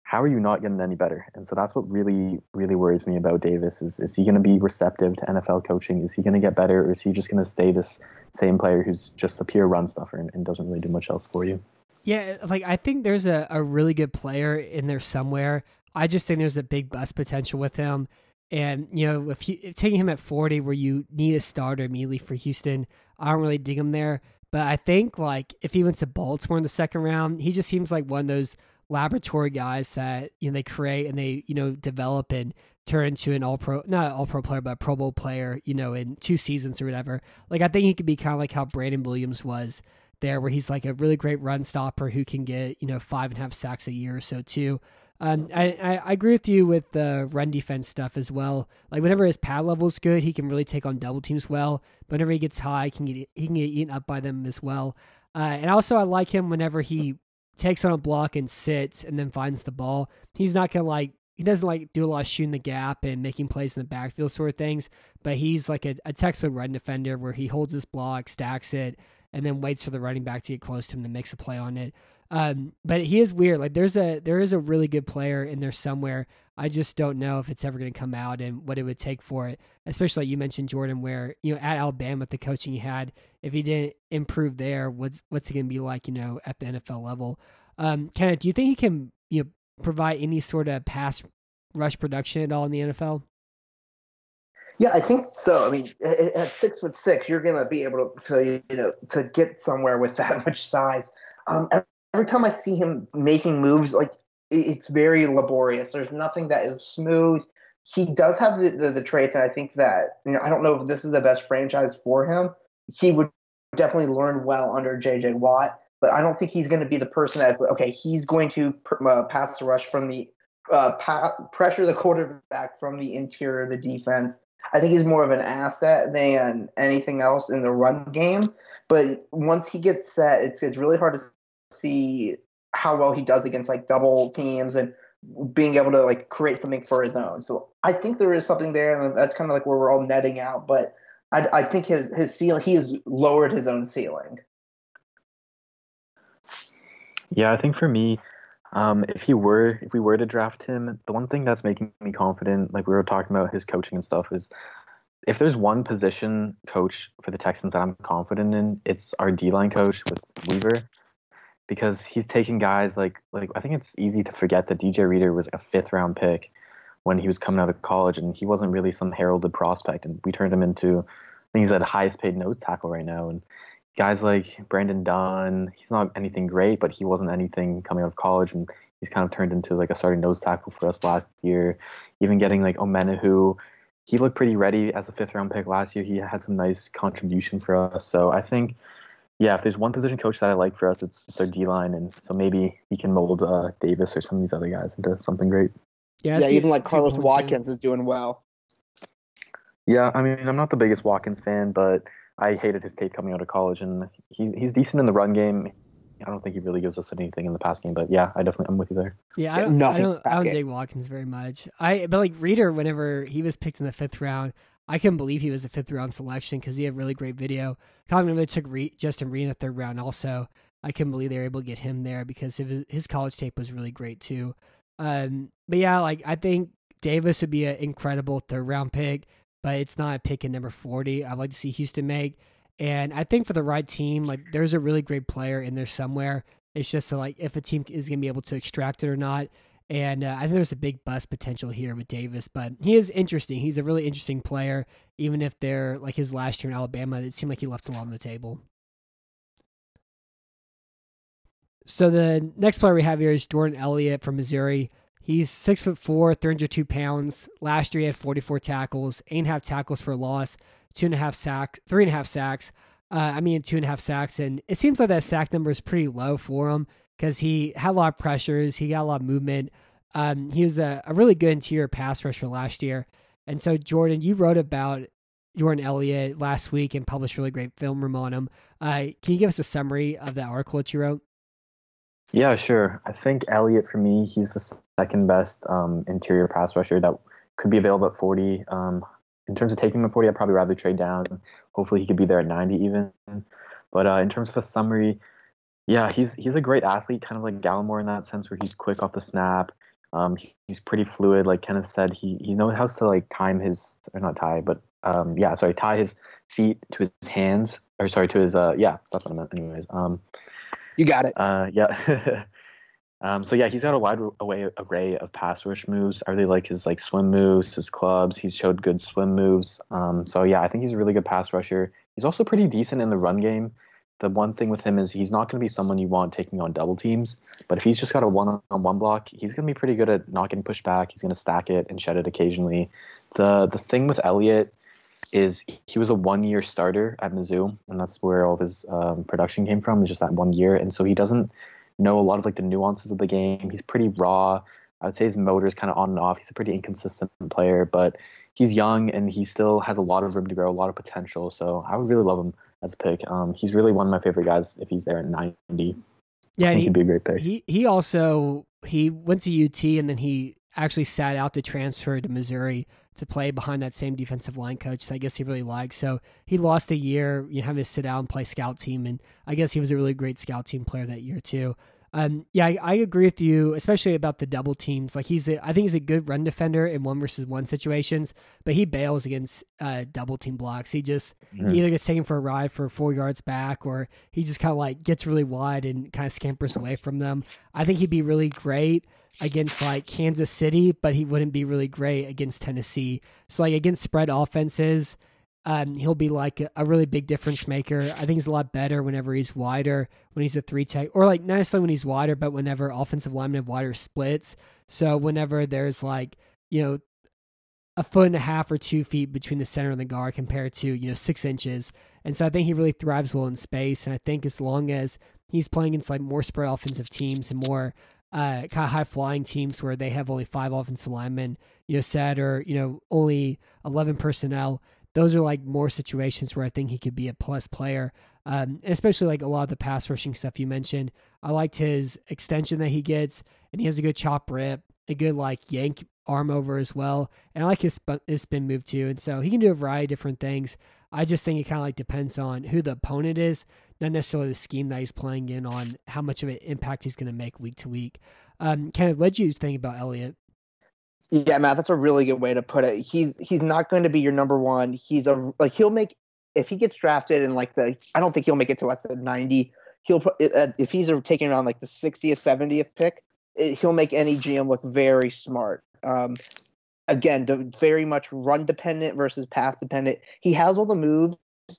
how are you not getting any better? And so that's what really, really worries me about Davis is is he gonna be receptive to NFL coaching? Is he gonna get better or is he just gonna stay this same player who's just a pure run stuffer and, and doesn't really do much else for you? Yeah, like I think there's a, a really good player in there somewhere. I just think there's a big bust potential with him. And, you know, if, you, if taking him at 40 where you need a starter immediately for Houston, I don't really dig him there. But I think, like, if he went to Baltimore in the second round, he just seems like one of those laboratory guys that, you know, they create and they, you know, develop and turn into an all pro, not all pro player, but a Pro Bowl player, you know, in two seasons or whatever. Like, I think he could be kind of like how Brandon Williams was there, where he's like a really great run stopper who can get, you know, five and a half sacks a year or so, too. Um, I, I, agree with you with the run defense stuff as well. Like whenever his pad level is good, he can really take on double teams well. But whenever he gets high, he can get he can get eaten up by them as well. Uh, and also, I like him whenever he takes on a block and sits and then finds the ball. He's not gonna like he doesn't like do a lot of shooting the gap and making plays in the backfield sort of things. But he's like a, a textbook run defender where he holds his block, stacks it, and then waits for the running back to get close to him to make a play on it. Um, but he is weird. Like there's a there is a really good player in there somewhere. I just don't know if it's ever going to come out and what it would take for it. Especially like you mentioned Jordan, where you know at Alabama the coaching he had, if he didn't improve there, what's what's it going to be like? You know at the NFL level. Um, Kenneth, do you think he can you know provide any sort of pass rush production at all in the NFL? Yeah, I think so. I mean, at six foot six, you're going to be able to, you know to get somewhere with that much size. Um, every time I see him making moves, like it's very laborious. There's nothing that is smooth. He does have the, the, the traits, and I think that you know I don't know if this is the best franchise for him. He would definitely learn well under J.J. Watt, but I don't think he's going to be the person that's okay. He's going to uh, pass the rush from the uh, pa- pressure the quarterback from the interior of the defense. I think he's more of an asset than anything else in the run game. But once he gets set, it's it's really hard to see how well he does against like double teams and being able to like create something for his own. So I think there is something there, and that's kind of like where we're all netting out. But I, I think his his ceiling he has lowered his own ceiling. Yeah, I think for me, um, if he were if we were to draft him, the one thing that's making me confident, like we were talking about his coaching and stuff, is if there's one position coach for the Texans that I'm confident in, it's our D line coach with Weaver because he's taking guys like like I think it's easy to forget that DJ Reader was a fifth round pick when he was coming out of college and he wasn't really some heralded prospect and we turned him into I think he's at highest paid nose tackle right now and guys like Brandon Dunn, he's not anything great, but he wasn't anything coming out of college, and he's kind of turned into like a starting nose tackle for us last year. Even getting like Omenihu he looked pretty ready as a fifth round pick last year. He had some nice contribution for us. So I think, yeah, if there's one position coach that I like for us, it's, it's our D line, and so maybe he can mold uh, Davis or some of these other guys into something great. Yeah, that's even like Carlos. Watkins is doing well. Yeah, I mean, I'm not the biggest Watkins fan, but I hated his tape coming out of college, and he's he's decent in the run game. I don't think he really gives us anything in the pass game, but yeah, I definitely I'm with you there. Yeah, I don't, I don't, I don't basket. dig Watkins very much. I but like Reader, whenever he was picked in the fifth round, I couldn't believe he was a fifth round selection because he had really great video. They took Re- Justin Reid in the third round, also I couldn't believe they were able to get him there because his, his college tape was really great too. Um, but yeah, like I think Davis would be an incredible third round pick, but it's not a pick in number forty. I'd like to see Houston make. And I think for the right team, like there's a really great player in there somewhere. It's just like if a team is going to be able to extract it or not. And uh, I think there's a big bust potential here with Davis, but he is interesting. He's a really interesting player, even if they're like his last year in Alabama. It seemed like he left a lot on the table. So the next player we have here is Jordan Elliott from Missouri. He's six foot four, 302 pounds. Last year he had 44 tackles, eight and a half tackles for loss, two and a half sacks, three and a half sacks. Uh, I mean, two and a half sacks, and it seems like that sack number is pretty low for him because he had a lot of pressures, he got a lot of movement. Um, he was a, a really good interior pass rusher last year, and so Jordan, you wrote about Jordan Elliott last week and published really great film room on him. Uh, can you give us a summary of that article that you wrote? Yeah, sure. I think Elliott for me, he's the second best um, interior pass rusher that could be available at 40. Um, in terms of taking him at 40, I'd probably rather trade down. Hopefully, he could be there at 90 even. But uh, in terms of a summary, yeah, he's he's a great athlete, kind of like Gallimore in that sense, where he's quick off the snap. Um, he- he's pretty fluid, like Kenneth said. He he knows how to like time his or not tie, but um, yeah, sorry, tie his feet to his hands or sorry to his uh, yeah, that's what I meant. Anyways, um, You got it. uh, yeah. um, so yeah, he's got a wide array, array of pass rush moves. I really like his like swim moves, his clubs. He's showed good swim moves. Um, so yeah, I think he's a really good pass rusher. He's also pretty decent in the run game. The one thing with him is he's not going to be someone you want taking on double teams. But if he's just got a one-on-one block, he's going to be pretty good at not getting pushed back. He's going to stack it and shed it occasionally. The the thing with Elliott is he was a one-year starter at Mizzou, and that's where all of his um, production came from. Is just that one year, and so he doesn't know a lot of like the nuances of the game. He's pretty raw. I would say his motor is kind of on and off. He's a pretty inconsistent player, but he's young and he still has a lot of room to grow, a lot of potential. So I would really love him as a pick. Um, he's really one of my favorite guys if he's there at 90. Yeah, I think he, he'd be a great pick. he he also he went to UT and then he actually sat out to transfer to Missouri to play behind that same defensive line coach. So I guess he really liked. So he lost a year, you know, having to sit out and play scout team, and I guess he was a really great scout team player that year too. Um, yeah, I, I agree with you, especially about the double teams. Like he's, a, I think he's a good run defender in one versus one situations, but he bails against uh, double team blocks. He just Mhm. either gets taken for a ride for four yards back, or he just kind of like gets really wide and kind of scampers away from them. I think he'd be really great against like Kansas City, but he wouldn't be really great against Tennessee. So like against spread offenses, um, he'll be like a, really big difference maker. I think he's a lot better whenever he's wider, when he's a three tech, or like not necessarily when he's wider, but whenever offensive linemen have wider splits. So whenever there's like you know a foot and a half or two feet between the center and the guard compared to you know six inches, and so I think he really thrives well in space. And I think as long as he's playing against like more spread offensive teams and more uh, kind of high flying teams where they have only five offensive linemen, you know, set or you know only eleven personnel. Those are like more situations where I think he could be a plus player, um, especially like a lot of the pass rushing stuff you mentioned. I liked his extension that he gets, and he has a good chop rip, a good like yank arm over as well, and I like his his spin move too. And so he can do a variety of different things. I just think it kind of like depends on who the opponent is, not necessarily the scheme that he's playing in on how much of an impact he's going to make week to week. Um, Kenneth, what did you think about Elliott? Yeah, Matt, that's a really good way to put it. He's he's not going to be your number one. He's a like he'll make if he gets drafted in like the I don't think he'll make it to us at ninety. He'll uh, if he's taking around like the sixtieth, seventieth pick, he'll make any GM look very smart. Um, again, very much run dependent versus pass dependent. He has all the moves,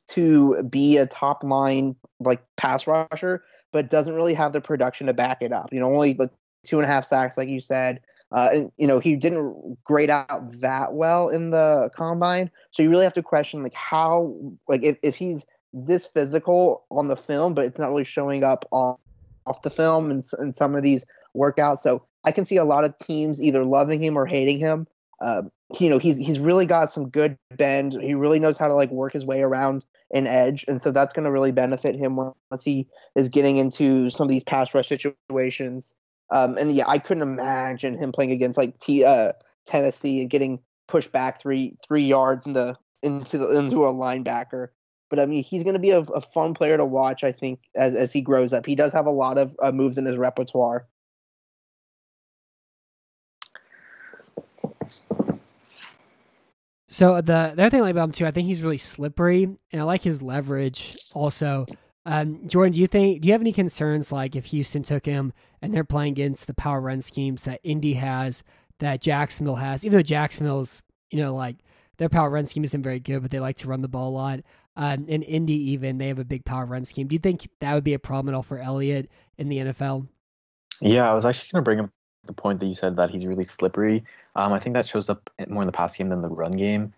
to be a top line like pass rusher, but doesn't really have the production to back it up. You know, only like two and a half sacks, like you said. Uh, and you know he didn't grade out that well in the combine, so you really have to question like how like if, if he's this physical on the film, but it's not really showing up off, off the film and in some of these workouts. So I can see a lot of teams either loving him or hating him. Uh, you know he's he's really got some good bend. He really knows how to like work his way around an edge, and so that's going to really benefit him once he is getting into some of these pass rush situations. Um, and yeah, I couldn't imagine him playing against like T, uh, Tennessee and getting pushed back three three yards in the into the into a linebacker. But I mean, he's going to be a, a, fun player to watch. I think as as he grows up, he does have a lot of uh, moves in his repertoire. So the, the other thing I like about him too, I think he's really slippery, and I like his leverage also. Um, Jordan, do you think do you have any concerns like if Houston took him and they're playing against the power run schemes that Indy has, that Jacksonville has, even though Jacksonville's you know like their power run scheme isn't very good, but they like to run the ball a lot. Um, in Indy, even they have a big power run scheme. Do you think that would be a problem at all for Elliott in the NFL? Yeah, I was actually going to bring up the point that you said that he's really slippery. Um, I think that shows up more in the pass game than the run game.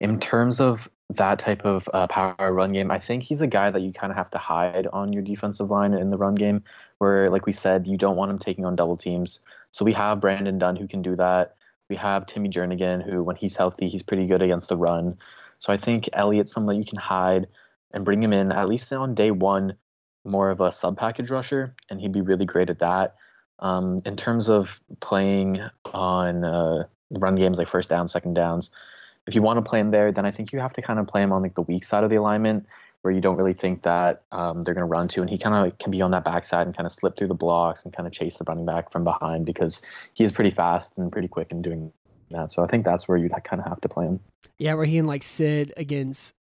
In terms of that type of uh, power run game, I think he's a guy that you kind of have to hide on your defensive line in the run game, where, like we said, you don't want him taking on double teams. So we have Brandon Dunn who can do that. We have Timmy Jernigan, who, when he's healthy, he's pretty good against the run. So I think Elliott's someone that you can hide and bring him in at least on day one, more of a sub package rusher, and he'd be really great at that. Um, in terms of playing on uh, run games like first down, second downs, if you want to play him there, then I think you have to kind of play him on like the weak side of the alignment where you don't really think that um, they're going to run to, and he kind of can be on that backside and kind of slip through the blocks and kind of chase the running back from behind because he is pretty fast and pretty quick in doing that. So I think that's where you'd kind of have to play him. Yeah, where he can like sit against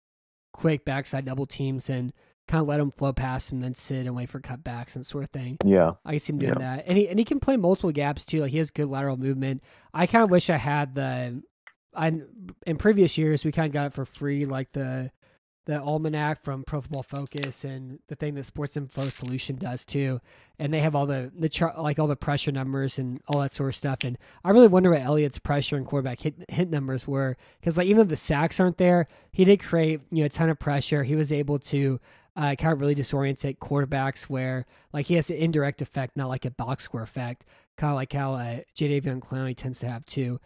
quick backside double teams and kind of let him flow past him, then sit and wait for cutbacks and sort of thing. Yeah, I see him doing yeah. that, and he and he can play multiple gaps too. Like he has good lateral movement. I kind of wish I had the. I in previous years we kind of got it for free, like the the almanac from Pro Football Focus and the thing that Sports Info Solution does too, and they have all the the chart like all the pressure numbers and all that sort of stuff. And I really wonder what Elliott's pressure and quarterback hit hit numbers were because like even though the sacks aren't there, he did create you know a ton of pressure. He was able to uh, kind of really disorientate quarterbacks where like he has an indirect effect, not like a box score effect, kind of like how uh, Jadeveon Clowney tends to have too.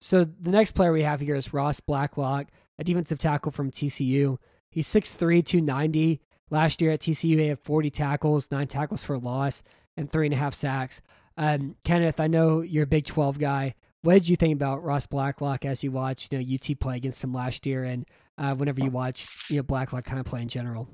So the next player we have here is Ross Blacklock, a defensive tackle from TCU. He's 6'3", 290. Last year at TCU, he had 40 tackles, nine tackles for loss, and three and a half sacks. Um, Kenneth, I know you're a Big 12 guy. What did you think about Ross Blacklock as you watched, you know, UT play against him last year, and uh, whenever you watched, you know, Blacklock kind of play in general?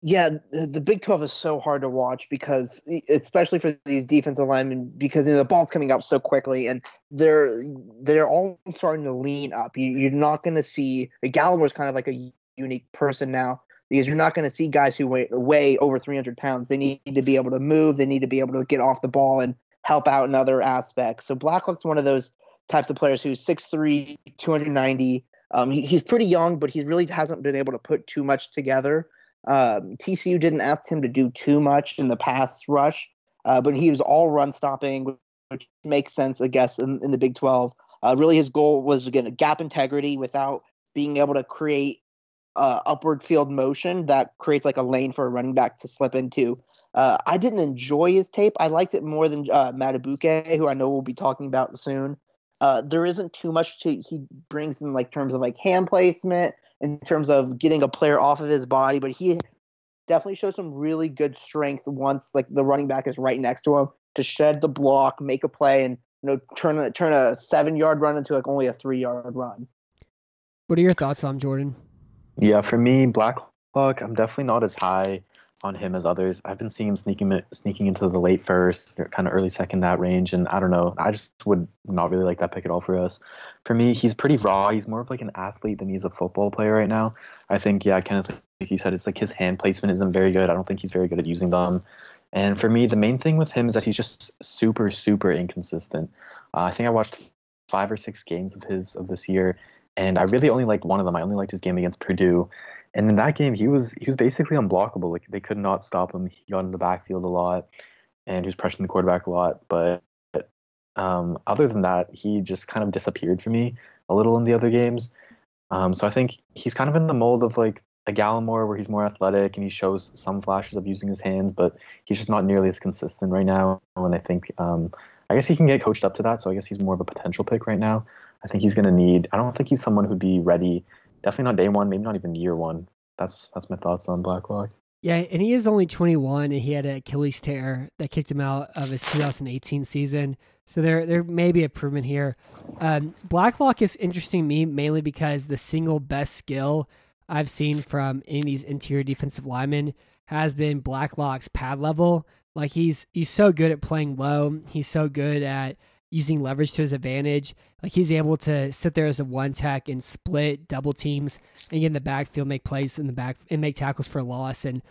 Yeah, the Big 12 is so hard to watch because, especially for these defensive linemen, because you know, the ball's coming up so quickly, and they're they're all starting to lean up. You, are not going to see Gallimore's kind of like a unique person now because you're not going to see guys who weigh, weigh over 300 pounds. They need to be able to move. They need to be able to get off the ball and help out in other aspects. So Blacklock's one of those types of players who's 6'3", 290. Um, he, he's pretty young, but he really hasn't been able to put too much together. Um, TCU didn't ask him to do too much in the pass rush, uh, but he was all run stopping, which makes sense, I guess, in, in the Big 12. Uh, really, his goal was again gap integrity without being able to create uh, upward field motion that creates like a lane for a running back to slip into. Uh, I didn't enjoy his tape. I liked it more than uh, Madubuike, who I know we'll be talking about soon. Uh, there isn't too much to he brings in like terms of like hand placement, in terms of getting a player off of his body, but he definitely shows some really good strength once like the running back is right next to him to shed the block, make a play, and you know turn a turn a seven yard run into like only a three yard run. What are your thoughts on Jordan? Yeah, for me, Blacklock, I'm definitely not as high on him as others. I've been seeing him sneaking sneaking into the late first, kind of early second that range, and I don't know. I just would not really like that pick at all for us. For me, he's pretty raw. He's more of like an athlete than he's a football player right now. I think, yeah, Kenneth, like you said, it's like his hand placement isn't very good. I don't think he's very good at using them. And for me, the main thing with him is that he's just super, super inconsistent. Uh, I think I watched five or six games of his of this year, and I really only liked one of them. I only liked his game against Purdue, And in that game, he was he was basically unblockable. Like they could not stop him. He got in the backfield a lot, and he was pressuring the quarterback a lot. But um, other than that, he just kind of disappeared for me a little in the other games. Um, so I think he's kind of in the mold of like a Gallimore, where he's more athletic and he shows some flashes of using his hands, but he's just not nearly as consistent right now. And I think um, I guess he can get coached up to that. So I guess he's more of a potential pick right now. I think he's going to need. I don't think he's someone who'd be ready. Definitely not day one. Maybe not even year one. That's that's my thoughts on Blacklock. Yeah, and he is only 21, and he had an Achilles tear that kicked him out of his 2018 season. So there, there may be improvement here. Um, Blacklock is interesting to me mainly because the single best skill I've seen from any of these interior defensive linemen has been Blacklock's pad level. Like he's he's so good at playing low. He's so good at using leverage to his advantage. Like he's able to sit there as a one tech and split double teams and get in the backfield, make plays in the back and make tackles for a loss. And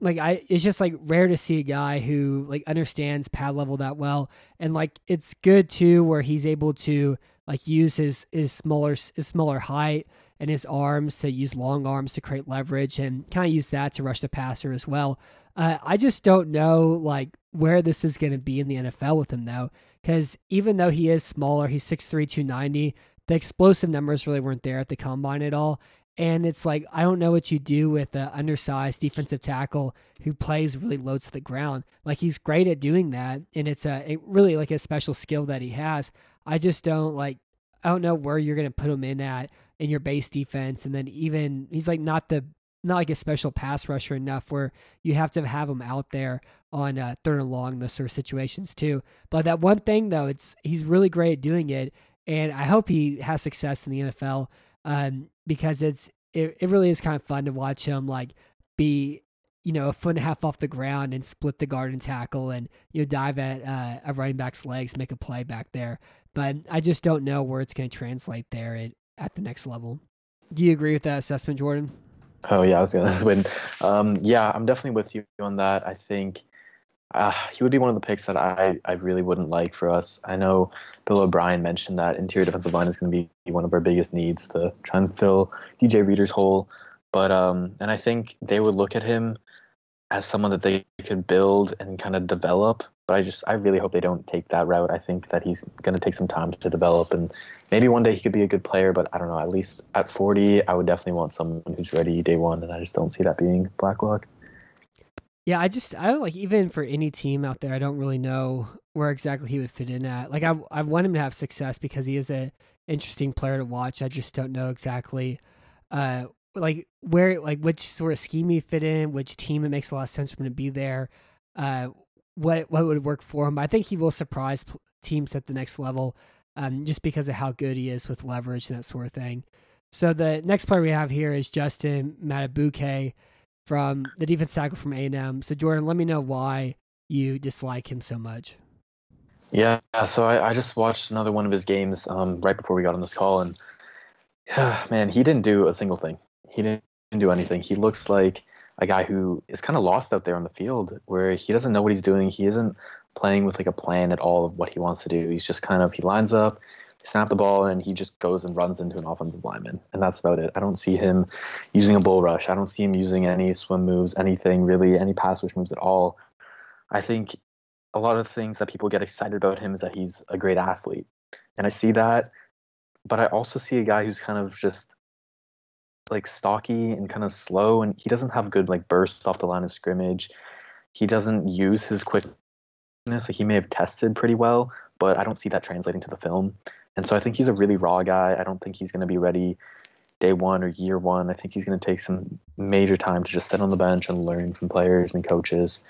like I it's just like rare to see a guy who like understands pad level that well. And like it's good too where he's able to like use his his smaller his smaller height and his arms to use long arms to create leverage and kind of use that to rush the passer as well. Uh, I just don't know like where this is going to be in the NFL with him though, because even though he is smaller, he's 6'3", 290, the explosive numbers really weren't there at the combine at all. And it's like I don't know what you do with an undersized defensive tackle who plays really low to the ground. Like he's great at doing that, and it's a it really like a special skill that he has. I just don't like I don't know where you're going to put him in at in your base defense. And then even he's like not the not like a special pass rusher enough where you have to have him out there on uh, third and long those sort of situations too. But that one thing though, it's he's really great at doing it, and I hope he has success in the NFL um, because it's it, it really is kind of fun to watch him like be you know a foot and a half off the ground and split the guard and tackle and you know dive at uh, a running back's legs, make a play back there. But I just don't know where it's going to translate there. It, at the next level. Do you agree with that assessment, Jordan? Oh yeah, I was gonna win. Um, yeah, I'm definitely with you on that. I think uh, he would be one of the picks that I, I really wouldn't like for us. I know Bill O'Brien mentioned that interior defensive line is going to be one of our biggest needs to try and fill DJ Reader's hole. But um, and I think they would look at him as someone that they could build and kind of develop but I just I really hope they don't take that route. I think that he's going to take some time to develop, and maybe one day he could be a good player. But I don't know. At least at 40, I would definitely want someone who's ready day one, and I just don't see that being Blacklock. Yeah, I just I don't like even for any team out there, I don't really know where exactly he would fit in at. Like I I want him to have success because he is a interesting player to watch. I just don't know exactly uh like where like which sort of scheme he fit in, which team it makes a lot of sense for him to be there. Uh, what what would work for him. I think he will surprise teams at the next level, um, just because of how good he is with leverage and that sort of thing. So the next player we have here is Justin Madubuike from the defense tackle from A&M. So Jordan, let me know why you dislike him so much. Yeah, so I, I just watched another one of his games um, right before we got on this call, and yeah, man, he didn't do a single thing. He didn't do anything. He looks like a guy who is kind of lost out there on the field where he doesn't know what he's doing. He isn't playing with like a plan at all of what he wants to do. He's just kind of he lines up, snap the ball, and he just goes and runs into an offensive lineman, and that's about it. I don't see him using a bull rush. I don't see him using any swim moves, anything really, any pass rush moves at all. I think a lot of things that people get excited about him is that he's a great athlete, and I see that, but I also see a guy who's kind of just like stocky and kind of slow, and he doesn't have good like bursts off the line of scrimmage. He doesn't use his quickness. Like he may have tested pretty well, but I don't see that translating to the film. And so I think he's a really raw guy. I don't think he's going to be ready day one or year one. I think he's going to take some major time to just sit on the bench and learn from players and coaches.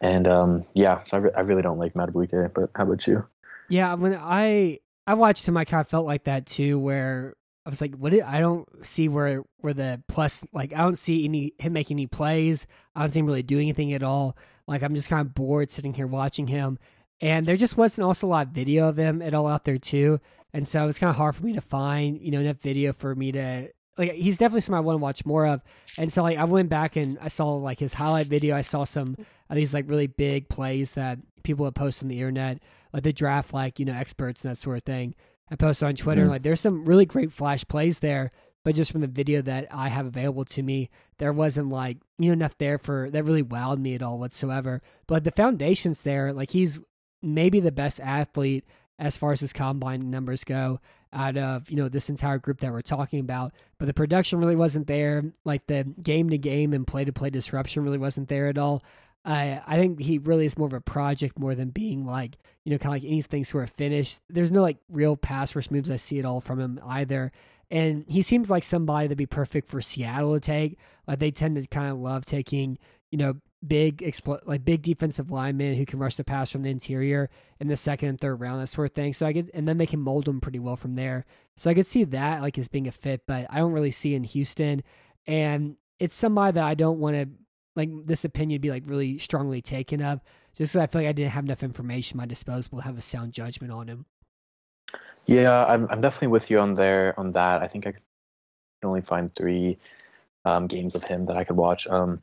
And um, yeah, so I, re- I really don't like Madubuike. But how about you? Yeah, when I I watched him, I kind of felt like that too, where I was like, what? Did, I don't see where where the plus like I don't see any him making any plays. I don't see him really doing anything at all. Like I'm just kind of bored sitting here watching him. And there just wasn't also a lot of video of him at all out there too. And so it was kind of hard for me to find, you know, enough video for me to like he's definitely someone I want to watch more of. And so like I went back and I saw like his highlight video. I saw some of these like really big plays that people have posted on the internet, like the draft like, you know, experts and that sort of thing. I posted on Twitter. Mm. Like, there's some really great flash plays there, but just from the video that I have available to me, there wasn't like you know enough there for that really wowed me at all whatsoever. But the foundation's there. Like he's maybe the best athlete as far as his combine numbers go out of you know this entire group that we're talking about but the production really wasn't there like the game to game and play to play disruption really wasn't there at all I I think he really is more of a project more than being like you know kind of like anything sort of finished. There's no like real pass rush moves I see at all from him either, and he seems like somebody that'd be perfect for Seattle to take. Like they tend to kind of love taking you know big expl- like big defensive linemen who can rush the pass from the interior in the second and third round that sort of thing. So I get and then they can mold them pretty well from there. So I could see that like as being a fit, but I don't really see in Houston. And it's somebody that I don't want to like this opinion be like really strongly taken of just because I feel like I didn't have enough information at my disposal to have a sound judgment on him. Yeah, I'm I'm definitely with you on there on that. I think I can only find three um, games of him that I could watch. Um,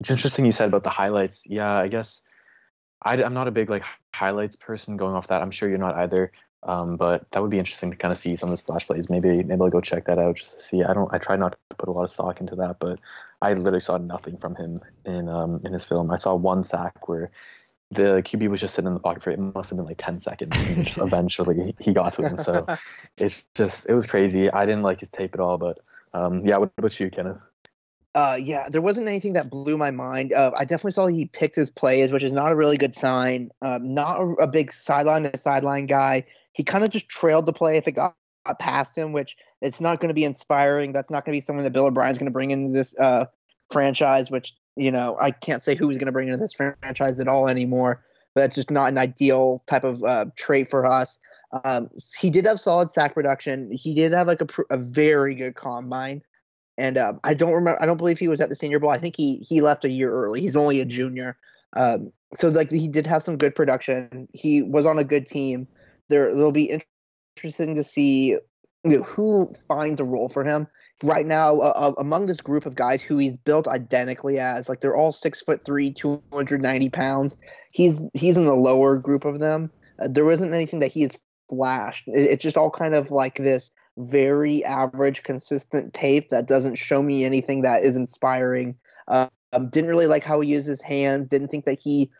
it's interesting you said about the highlights. Yeah, I guess I, am not a big like highlights person going off that. I'm sure you're not either. Um, but that would be interesting to kind of see some of the splash plays. Maybe maybe I'll go check that out just to see. I don't. I try not to put a lot of stock into that, but I literally saw nothing from him in um in his film. I saw one sack where the QB was just sitting in the pocket for it must have been like 10 seconds and eventually he got to him so it's just it was crazy i didn't like his tape at all but um yeah what about you kenneth uh, yeah, there wasn't anything that blew my mind. Uh, I definitely saw he picked his plays, which is not a really good sign. Um, not a, a, big sideline to sideline guy. He kind of just trailed the play if it got, got past him, which it's not going to be inspiring. That's not going to be someone that Bill O'Brien's going to bring into this uh, franchise, which you know, I can't say who he's going to bring into this franchise at all anymore. But that's just not an ideal type of uh, trait for us. Um, he did have solid sack production. He did have like a, a very good combine, and um, I don't remember. I don't believe he was at the Senior Bowl. I think he he left a year early. He's only a junior. Um, so like he did have some good production. He was on a good team. There, there'll be interesting to see you know, who finds a role for him right now uh, uh, among this group of guys who he's built identically as like they're all six foot three 290 pounds he's he's in the lower group of them uh, there isn't anything that he's flashed it, it's just all kind of like this very average consistent tape that doesn't show me anything that is inspiring um, didn't really like how he used his hands didn't think that he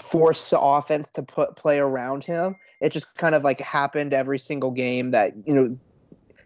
forced the offense to put play around him it just kind of like happened every single game that you know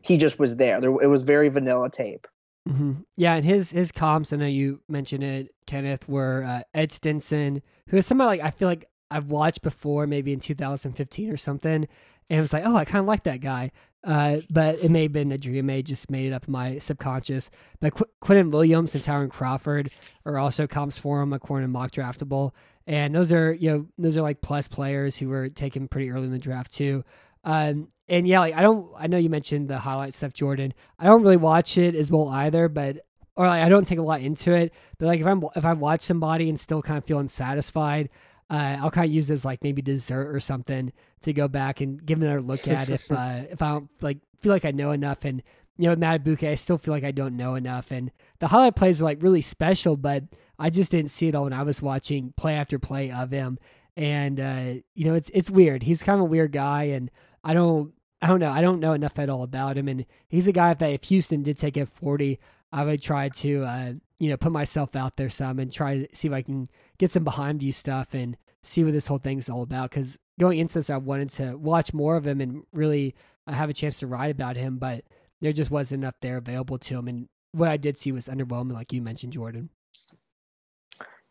he just was there. There it was very vanilla tape. Mm-hmm. Yeah, and his his comps, I know you mentioned it, Kenneth, were uh, Ed Stinson, who is somebody like I feel like I've watched before, maybe in 2015 or something, and it was like, oh, I kind of like that guy. Uh, but it may have been a dream. May just made it up in my subconscious. But Qu- Quinnen Williams and Tyrone Crawford are also comps for him, according to Mock Draftable. And those are, you know, those are like plus players who were taken pretty early in the draft too. Um, and yeah, like I don't, I know you mentioned the highlight stuff, Jordan. I don't really watch it as well either, but or like I don't take a lot into it. But like if I'm if I watch somebody and still kind of feel satisfied, uh, I'll kind of use this like maybe dessert or something to go back and give another look at if uh, if I don't like feel like I know enough. And you know, Madubuike, I still feel like I don't know enough. And the highlight plays are like really special, but I just didn't see it all when I was watching play after play of him. And uh, you know, it's it's weird. He's kind of a weird guy, and I don't I don't know. I don't know enough at all about him, and he's a guy that if Houston did take it forty, I would try to uh, you know put myself out there some and try to see if I can get some behind view stuff and see what this whole thing's all about. Because going into this, I wanted to watch more of him and really uh, have a chance to write about him, but there just wasn't enough there available to him. And what I did see was underwhelming, like you mentioned, Jordan.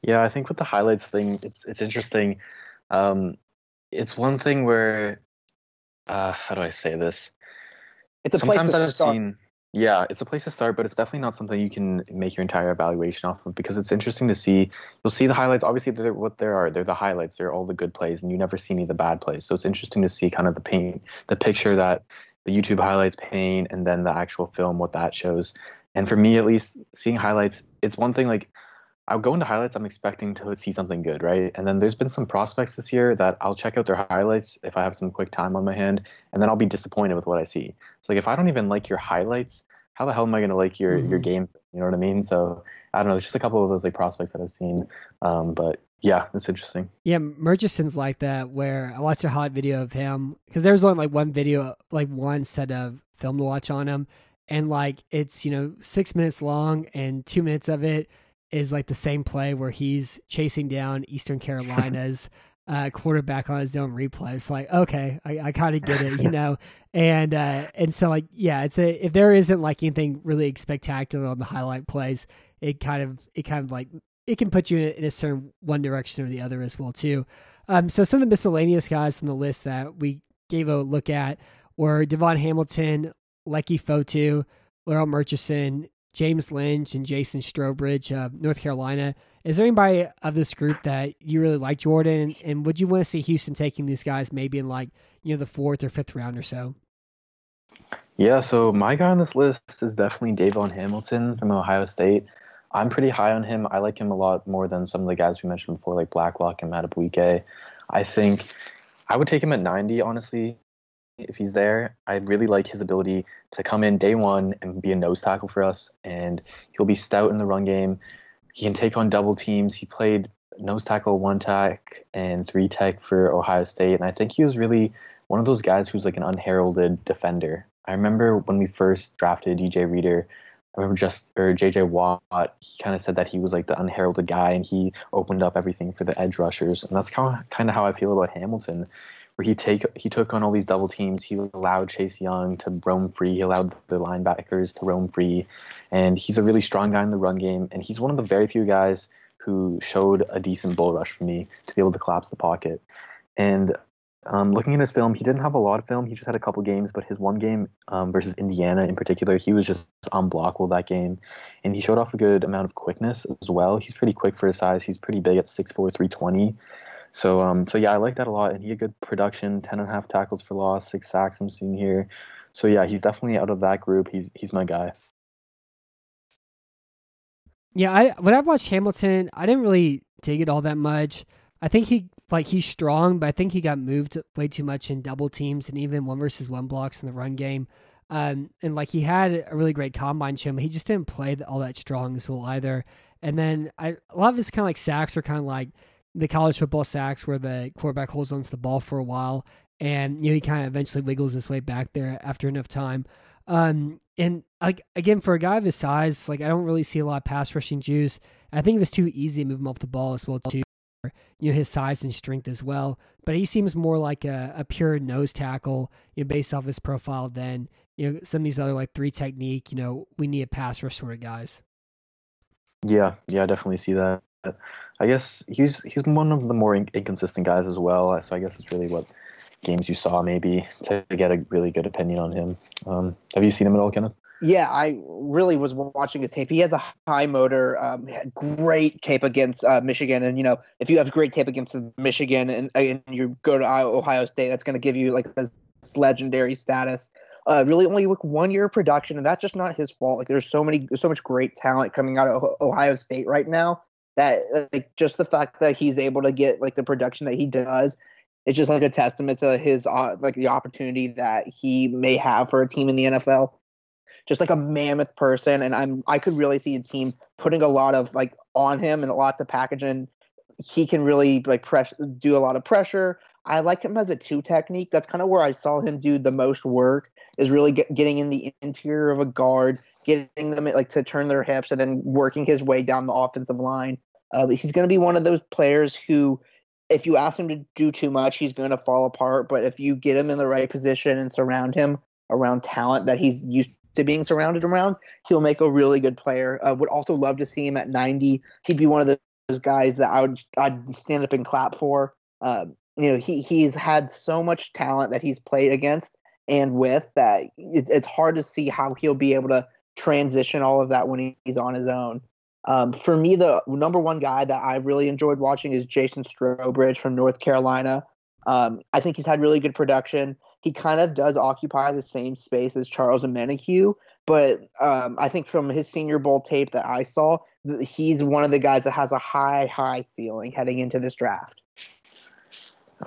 Yeah, I think with the highlights thing, it's it's interesting. Um, it's one thing where uh, how do I say this? It's a Sometimes place to I've start. Seen, yeah, it's a place to start, but it's definitely not something you can make your entire evaluation off of because it's interesting to see. You'll see the highlights. Obviously, they're what there are. They're the highlights. They're all the good plays, and you never see any of the bad plays. So it's interesting to see kind of the paint, the picture that the YouTube highlights paint, and then the actual film, what that shows. And for me, at least, seeing highlights, it's one thing like I'll go into highlights. I'm expecting to see something good, right? And then there's been some prospects this year that I'll check out their highlights if I have some quick time on my hand, and then I'll be disappointed with what I see. So like if I don't even like your highlights, how the hell am I going to like your mm-hmm. your game? You know what I mean? So I don't know. There's just a couple of those like prospects that I've seen, um, but yeah, it's interesting. Yeah, Murchison's like that. Where I watched a hot video of him because there was only like one video, like one set of film to watch on him, and like it's you know six minutes long, and two minutes of it is like the same play where he's chasing down Eastern Carolina's uh, quarterback on his own replay. It's like, okay, I, I kind of get it, you know, and uh, and so like, yeah, it's a if there isn't like anything really spectacular on the highlight plays, it kind of it kind of like it can put you in a, in a certain one direction or the other as well too. Um, so some of the miscellaneous guys on the list that we gave a look at were DaVon Hamilton, Leki Fotu, Larrell Murchison, James Lynch, and Jason Strowbridge of North Carolina. Is there anybody of this group that you really like, Jordan? And, and would you want to see Houston taking these guys maybe in like you know the fourth or fifth round or so? Yeah, so my guy on this list is definitely DaVon Hamilton from Ohio State. I'm pretty high on him. I like him a lot more than some of the guys we mentioned before, like Blacklock and Madubuike. I think I would take him at 90, honestly, if he's there. I really like his ability to come in day one and be a nose tackle for us, and he'll be stout in the run game. He can take on double teams. He played nose tackle, one tech, and three tech for Ohio State, and I think he was really one of those guys who's like an unheralded defender. I remember when we first drafted DJ Reader, I remember just or JJ Watt, he kind of said that he was like the unheralded guy and he opened up everything for the edge rushers. And that's kind of kind of how I feel about Hamilton, where he take he took on all these double teams. He allowed Chase Young to roam free. He allowed the linebackers to roam free, and he's a really strong guy in the run game. And he's one of the very few guys who showed a decent bull rush for me to be able to collapse the pocket. And um, looking at his film, he didn't have a lot of film. He just had a couple games, but his one game um, versus Indiana in particular, he was just unblockable that game, and he showed off a good amount of quickness as well. He's pretty quick for his size. He's pretty big at 6'4", 320. So, um, so yeah, I like that a lot, and he had good production, 10 and a half tackles for loss, six sacks I'm seeing here. So yeah, he's definitely out of that group. He's he's my guy. Yeah, I when I watched Hamilton, I didn't really dig it all that much. I think he like he's strong, but I think he got moved way too much in double teams and even one versus one blocks in the run game. Um, and like he had a really great combine show, but he just didn't play all that strong as well either. And then I, a lot of his kind of like sacks are kind of like the college football sacks where the quarterback holds onto the ball for a while, and you know he kind of eventually wiggles his way back there after enough time. Um, and like again, for a guy of his size, like I don't really see a lot of pass rushing juice. I think it was too easy to move him off the ball as well too you know his size and strength as well. But he seems more like a, a pure nose tackle, you know, based off his profile than you know some of these other like three technique. You know, we need a pass rush sort of guys. Yeah, yeah, I definitely see that. I guess he's he's one of the more inconsistent guys as well. So I guess it's really what games you saw maybe to get a really good opinion on him. Um, have you seen him at all, Kenneth? Yeah, I really was watching his tape. He has a high motor, um, great tape against uh, Michigan, and you know if you have great tape against Michigan and, and you go to Ohio State, that's going to give you like this legendary status. Uh, really, only like one year of production, and that's just not his fault. Like there's so many, so much great talent coming out of Ohio State right now that like just the fact that he's able to get like the production that he does it's just like a testament to his uh, like the opportunity that he may have for a team in the NFL just like a mammoth person, and I'm I could really see a team putting a lot of like on him and a lot to package in. He can really like press do a lot of pressure. I like him as a two technique. That's kind of where I saw him do the most work. Is really get, getting in the interior of a guard, getting them like to turn their hips, and then working his way down the offensive line. Uh, he's going to be one of those players who, if you ask him to do too much, he's going to fall apart. But if you get him in the right position and surround him around talent that he's used to being surrounded around, he'll make a really good player. Uh, would also love to see him at 90. He'd be one of those guys that I would I'd stand up and clap for. Uh, you know, he he's had so much talent that he's played against and with that it, it's hard to see how he'll be able to transition all of that when he's on his own. Um, for me, the number one guy that I really enjoyed watching is Jason Strowbridge from North Carolina. Um, I think he's had really good production he kind of does occupy the same space as Charles Omenihu, but um, I think from his Senior Bowl tape that I saw, he's one of the guys that has a high, high ceiling heading into this draft.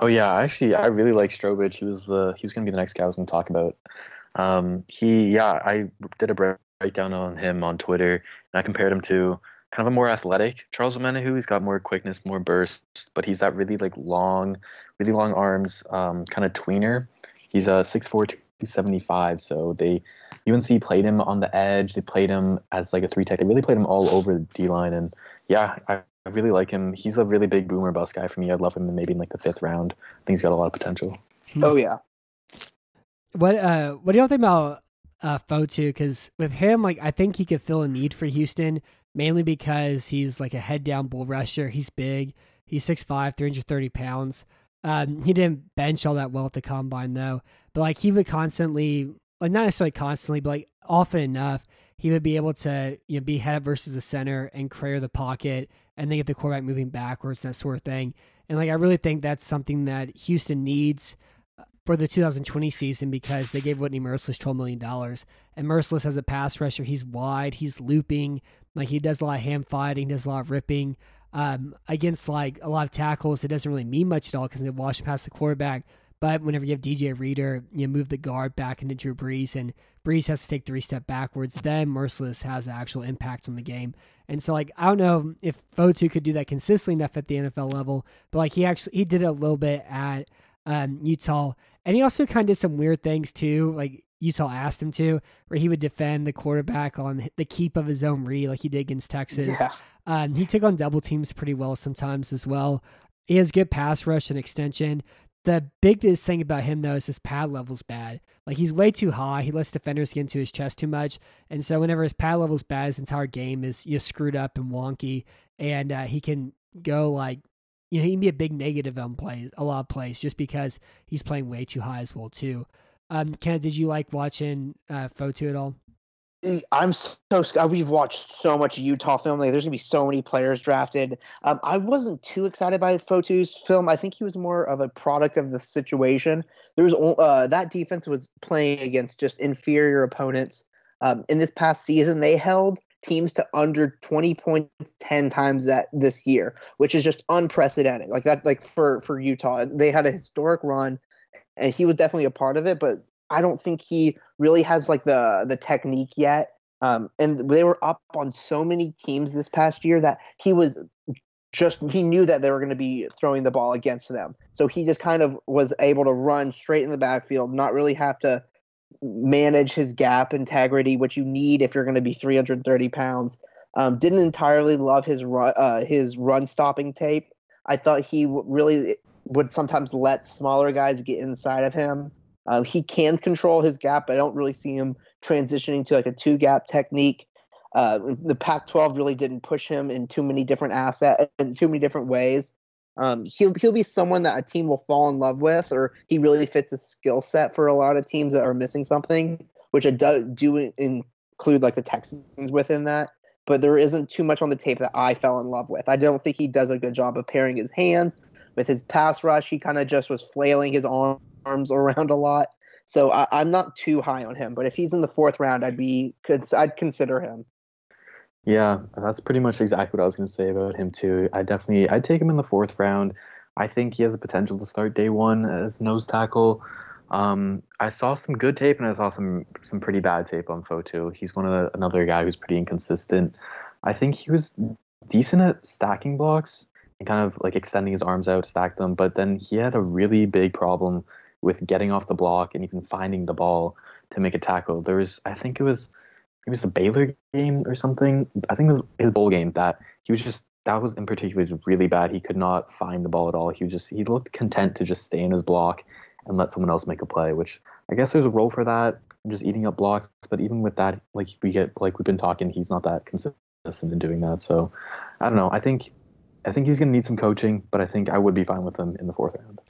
Oh yeah, actually, I really like Strowbridge. He was the he was going to be the next guy I was going to talk about. Um, he yeah, I did a breakdown on him on Twitter, and I compared him to kind of a more athletic Charles Omenihu. He's got more quickness, more burst, but he's that really like long, really long arms, um, kind of tweener. He's a uh, 6'4", 275, so they UNC played him on the edge. They played him as like a three tech. They really played him all over the D line, and yeah, I, I really like him. He's a really big boomer bust guy for me. I'd love him maybe in like the fifth round. I think he's got a lot of potential. Oh yeah. What uh what do y'all think about uh Fotu? Because with him, like I think he could fill a need for Houston, mainly because he's like a head down bull rusher. He's big. He's 6'5", 330 pounds. Um, he didn't bench all that well at the combine though, but like he would constantly, like not necessarily constantly, but like often enough, he would be able to you know be head up versus the center and clear the pocket and they get the quarterback moving backwards, that sort of thing. And like I really think that's something that Houston needs for the 2020 season because they gave Whitney Mercilus $12 million. And Mercilus as a pass rusher, he's wide, he's looping, like he does a lot of hand fighting, does a lot of ripping. Um, against like a lot of tackles, it doesn't really mean much at all because they wash past the quarterback. But whenever you have DJ Reader, you move the guard back into Drew Brees, and Brees has to take three step backwards. Then Mercilus has actual impact on the game. And so, like, I don't know if Fotu could do that consistently enough at the NFL level, but like he actually he did it a little bit at um, Utah, and he also kind of did some weird things too. Like Utah asked him to, where he would defend the quarterback on the keep of his own read, like he did against Texas. Yeah. Um, he took on double teams pretty well sometimes as well. He has good pass rush and extension. The biggest thing about him though is his pad level's bad. Like he's way too high. He lets defenders get into his chest too much, and so whenever his pad level's bad, his entire game is you know, screwed up and wonky, and uh, he can go like you know he can be a big negative on plays, a lot of plays, just because he's playing way too high as well too. Um, Ken, did you like watching uh, Fotu at all? I'm so we've watched so much Utah film. Like, there's gonna be so many players drafted. Um, I wasn't too excited by Fotu's film. I think he was more of a product of the situation. There was uh, that defense was playing against just inferior opponents. Um, in this past season, they held teams to under 20 points 10 times that this year, which is just unprecedented. Like that, like for for Utah, they had a historic run, and he was definitely a part of it. But I don't think he really has like the the technique yet. Um, and they were up on so many teams this past year that he was just he knew that they were going to be throwing the ball against them. So he just kind of was able to run straight in the backfield, not really have to manage his gap integrity, which you need if you're going to be 330 pounds. Um, didn't entirely love his run, uh, his run stopping tape. I thought he w- really would sometimes let smaller guys get inside of him. Uh, he can control his gap. But I don't really see him transitioning to like a two gap technique. Uh, the Pac-12 really didn't push him in too many different assets in too many different ways. Um, he'll he'll be someone that a team will fall in love with, or he really fits a skill set for a lot of teams that are missing something, which I do, do include like the Texans within that. But there isn't too much on the tape that I fell in love with. I don't think he does a good job of pairing his hands with his pass rush. He kind of just was flailing his arms around a lot. So I, I'm not too high on him. But if he's in the fourth round, I'd be I'd consider him. Yeah, that's pretty much exactly what I was going to say about him too. I definitely I'd take him in the fourth round. I think he has the potential to start day one as nose tackle. Um, I saw some good tape and I saw some some pretty bad tape on Fotu. He's one of the, another guy who's pretty inconsistent. I think he was decent at stacking blocks and kind of like extending his arms out to stack them, but then he had a really big problem with getting off the block and even finding the ball to make a tackle. There was I think it was it was the Baylor game or something. I think it was his bowl game that he was just that was in particular was really bad. He could not find the ball at all. He was just he looked content to just stay in his block and let someone else make a play. Which I guess there's a role for that, just eating up blocks. But even with that, like we get like we've been talking, he's not that consistent in doing that. So I don't know. I think I think he's gonna need some coaching, but I think I would be fine with him in the fourth round.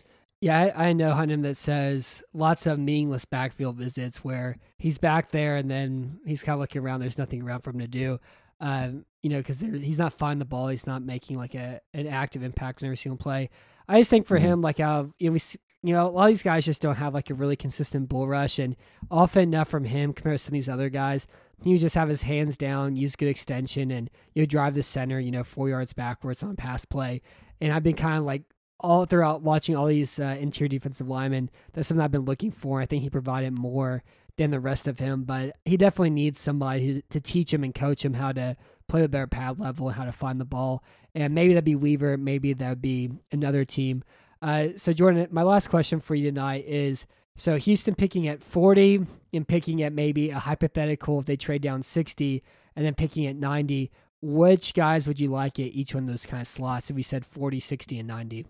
Yeah, I, I know him that says lots of meaningless backfield visits where he's back there and then he's kind of looking around. There's nothing around for him to do. Um, you know, because he's not finding the ball. He's not making like a an active impact in every single play. I just think for mm-hmm. him, like, uh, you know, we, you know, a lot of these guys just don't have like a really consistent bull rush, and often enough from him compared to these other guys, he just have his hands down, use good extension, and you know, drive the center, you know, four yards backwards on pass play. And I've been kind of like all throughout watching all these uh, interior defensive linemen, that's something I've been looking for. I think he provided more than the rest of him, but he definitely needs somebody who, to teach him and coach him how to play a better pad level and how to find the ball. And maybe that'd be Weaver, maybe that'd be another team. Uh, so Jordan, my last question for you tonight is: So Houston picking at 40 and picking at maybe a hypothetical if they trade down 60 and then picking at 90. Which guys would you like at each one of those kind of slots if we said 40, 60, and 90?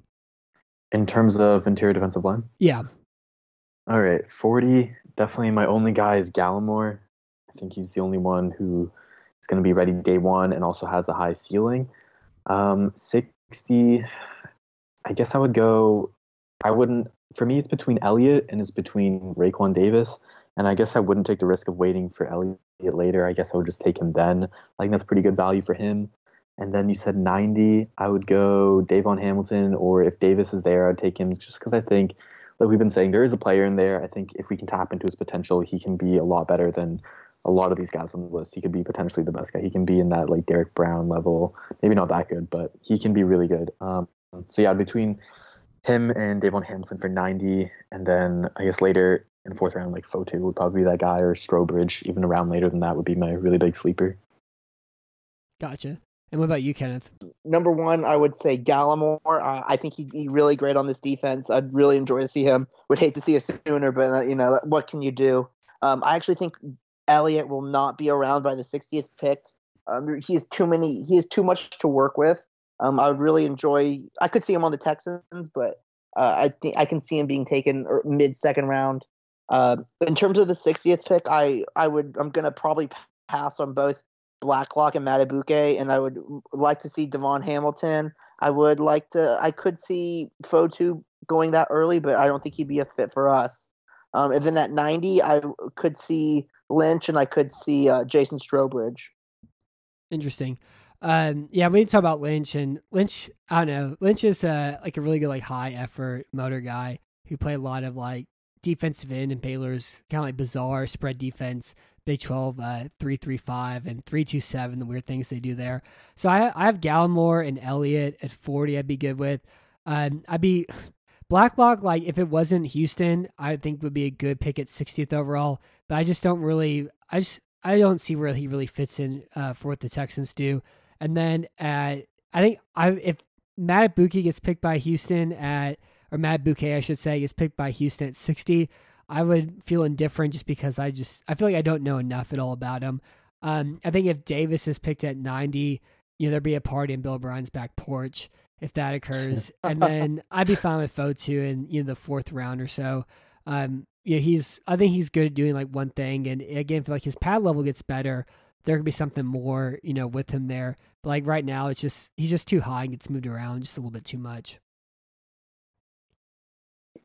In terms of interior defensive line? Yeah. All right. 40, definitely my only guy is Gallimore. I think he's the only one who is going to be ready day one and also has a high ceiling. Um, 60, I guess I would go. I wouldn't. For me, it's between Elliott and it's between Raekwon Davis. And I guess I wouldn't take the risk of waiting for Elliott later. I guess I would just take him then. I think that's pretty good value for him. And then you said 90. I would go DaVon Hamilton, or if Davis is there, I'd take him just because I think, like we've been saying, there is a player in there. I think if we can tap into his potential, he can be a lot better than a lot of these guys on the list. He could be potentially the best guy. He can be in that like Derrick Brown level. Maybe not that good, but he can be really good. Um, so yeah, between him and DaVon Hamilton for 90, and then I guess later in fourth round, like Fotu would probably be that guy, or Strowbridge, even a round later than that would be my really big sleeper. Gotcha. And what about you, Kenneth? Number one, I would say Gallimore. Uh, I think he'd be really great on this defense. I'd really enjoy to see him. Would hate to see us sooner, but uh, you know what can you do? Um, I actually think Elliott will not be around by the 60th pick. Um, he has too many. He has too much to work with. Um, I would really enjoy. I could see him on the Texans, but uh, I think I can see him being taken er, mid second round. Uh, in terms of the 60th pick, I I would I'm gonna probably pass on both Blacklock and Madubuike, and I would like to see DaVon Hamilton. I would like to. I could see Fotu going that early, but I don't think he'd be a fit for us. Um, and then at 90, I could see Lynch, and I could see uh, Jason Strowbridge. Interesting. Um, yeah, we need to talk about Lynch and Lynch. I don't know. Lynch is uh, like a really good, like high effort motor guy who played a lot of like defensive end and Baylor's kind of like bizarre spread defense, Big 12, uh, 335 and 327, the weird things they do there. So I, I have Gallimore and Elliott at 40, I'd be good with. Um, I'd be Blacklock, like if it wasn't Houston, I think would be a good pick at 60th overall, but I just don't really, I just, I don't see where he really fits in uh, for what the Texans do. And then uh, I think I if Madubuike gets picked by Houston at or Matt Bouquet, I should say gets picked by Houston at 60, I would feel indifferent just because I just I feel like I don't know enough at all about him. Um, I think if Davis is picked at 90, you know there'd be a party in Bill O'Brien's back porch if that occurs, and then I'd be fine with Fotu in you know the fourth round or so. Um, yeah, he's I think he's good at doing like one thing, and again, if like his pad level gets better, there could be something more, you know, with him there. But like right now, it's just he's just too high and gets moved around just a little bit too much.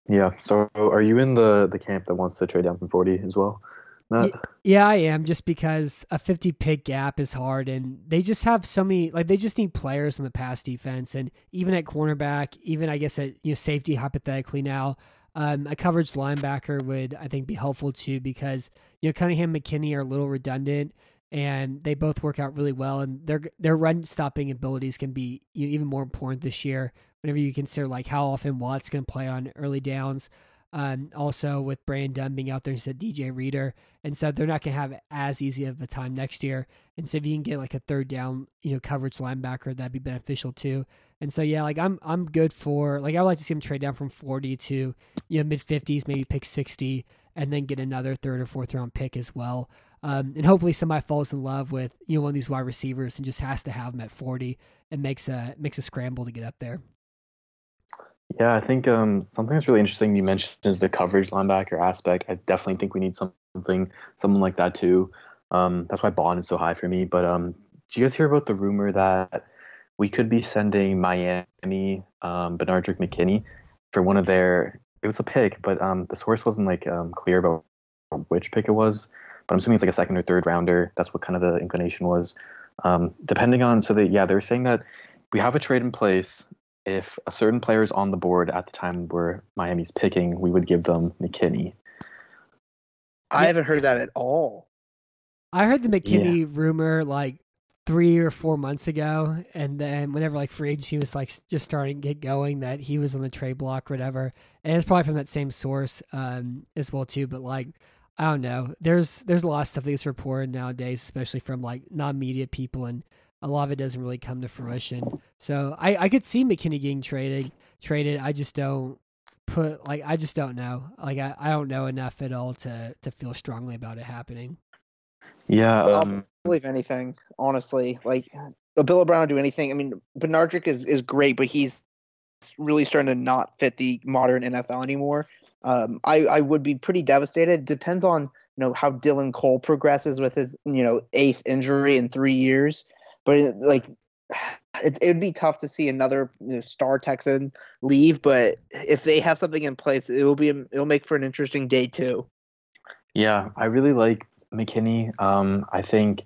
Yeah. So are you in the the camp that wants to trade down from forty as well? Matt? Yeah, I am. Just because a fifty pick gap is hard, and they just have so many. Like they just need players in the pass defense, and even at cornerback, even I guess at you know safety hypothetically now. Um, a coverage linebacker would, I think, be helpful too because you know Cunningham, McKinney are a little redundant, and they both work out really well. And their their run stopping abilities can be you know, even more important this year. Whenever you consider like how often Watt's going to play on early downs, um, also with Brandon Dunn being out there instead of DJ Reader, and so they're not going to have as easy of a time next year. And so if you can get like a third down, you know, coverage linebacker, that'd be beneficial too. And so yeah, like I'm I'm good for like I would like to see him trade down from 40 to you know mid 50s, maybe pick 60, and then get another third or fourth round pick as well. Um, and hopefully somebody falls in love with you know one of these wide receivers and just has to have them at 40 and makes a makes a scramble to get up there. Yeah, I think um, something that's really interesting you mentioned is the coverage linebacker aspect. I definitely think we need something someone like that too. Um, that's why Baun is so high for me. But um, did you guys hear about the rumor that we could be sending Miami um, McKinney for one of their. It was a pick, but um, the source wasn't like um, clear about which pick it was. But I'm assuming it's like a second or third rounder. That's what kind of the inclination was. Um, depending on, so that yeah, they're saying that we have a trade in place. If a certain player is on the board at the time where Miami's picking, we would give them McKinney. I haven't heard that at all. I heard the McKinney rumor like three or four months ago, and then whenever like free agency was like just starting to get going, that he was on the trade block or whatever, and it's probably from that same source um, as well too. But like, I don't know, there's there's a lot of stuff that gets reported nowadays, especially from like non-media people, and a lot of it doesn't really come to fruition. So I I could see McKinney getting traded traded. I just don't put like I just don't know. Like I, I don't know enough at all to to feel strongly about it happening. Yeah, I'll um, believe anything, honestly. Like Bill Brown do anything. I mean, Benardrick is is great, but he's really starting to not fit the modern NFL anymore. Um, I I would be pretty devastated. Depends on you know how Dylan Cole progresses with his you know eighth injury in three years, but like. It, it would be tough to see another you know, star Texan leave, but if they have something in place, it will be it will make for an interesting day too. Yeah, I really like McKinney. Um, I think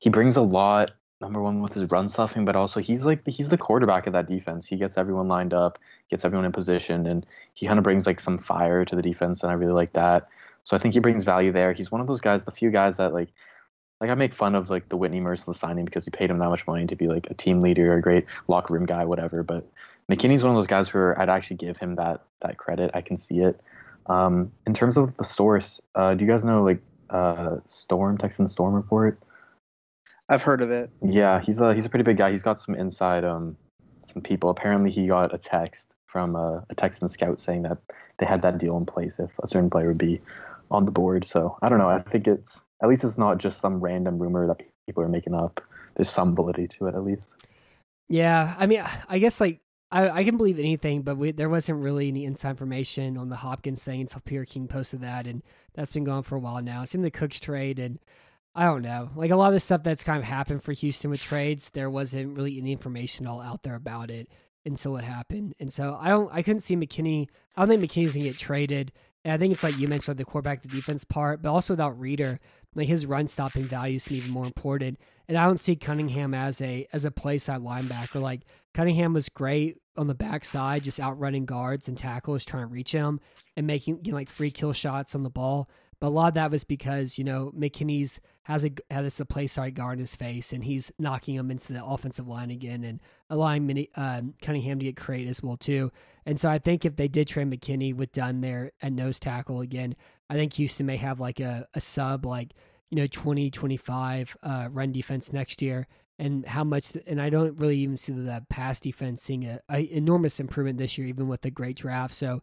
he brings a lot. Number one with his run stuffing, but also he's like he's the quarterback of that defense. He gets everyone lined up, gets everyone in position, and he kind of brings like some fire to the defense, and I really like that. So I think he brings value there. He's one of those guys, the few guys that like like I make fun of like the Whitney Mercilus signing because he paid him that much money to be like a team leader, or a great locker room guy, whatever. But McKinney's one of those guys where I'd actually give him that that credit. I can see it. Um, in terms of the source, uh, do you guys know like uh, Storm Texan Storm report? I've heard of it. Yeah, he's a he's a pretty big guy. He's got some inside um some people. Apparently, he got a text from a, a Texan scout saying that they had that deal in place if a certain player would be on the board. So I don't know. I think it's at least it's not just some random rumor that people are making up. There's some validity to it at least. Yeah, I mean, I guess like I, I can believe anything, but we, there wasn't really any inside information on the Hopkins thing until Peter King posted that, and that's been going for a while now. It seemed the Cooks trade, and I don't know, like a lot of the stuff that's kind of happened for Houston with trades, there wasn't really any information all out there about it until it happened, and so I don't, I couldn't see McKinney. I don't think McKinney's gonna get traded. And I think it's like you mentioned the quarterback, the defense part, but also without Reader, like his run stopping value is even more important. And I don't see Cunningham as a as a play side linebacker. Like Cunningham was great on the backside, just outrunning guards and tackles, trying to reach him and making you know, like free kill shots on the ball. But a lot of that was because you know McKinney's has a has a play side guard in his face, and he's knocking him into the offensive line again, and allowing Mini, um, Cunningham to get created as well too. And so I think if they did trade McKinney with Dunn there at nose tackle again, I think Houston may have like a, a sub like you know 20 25 uh, run defense next year and how much and i don't really even see the pass defense seeing a, a enormous improvement this year even with the great draft so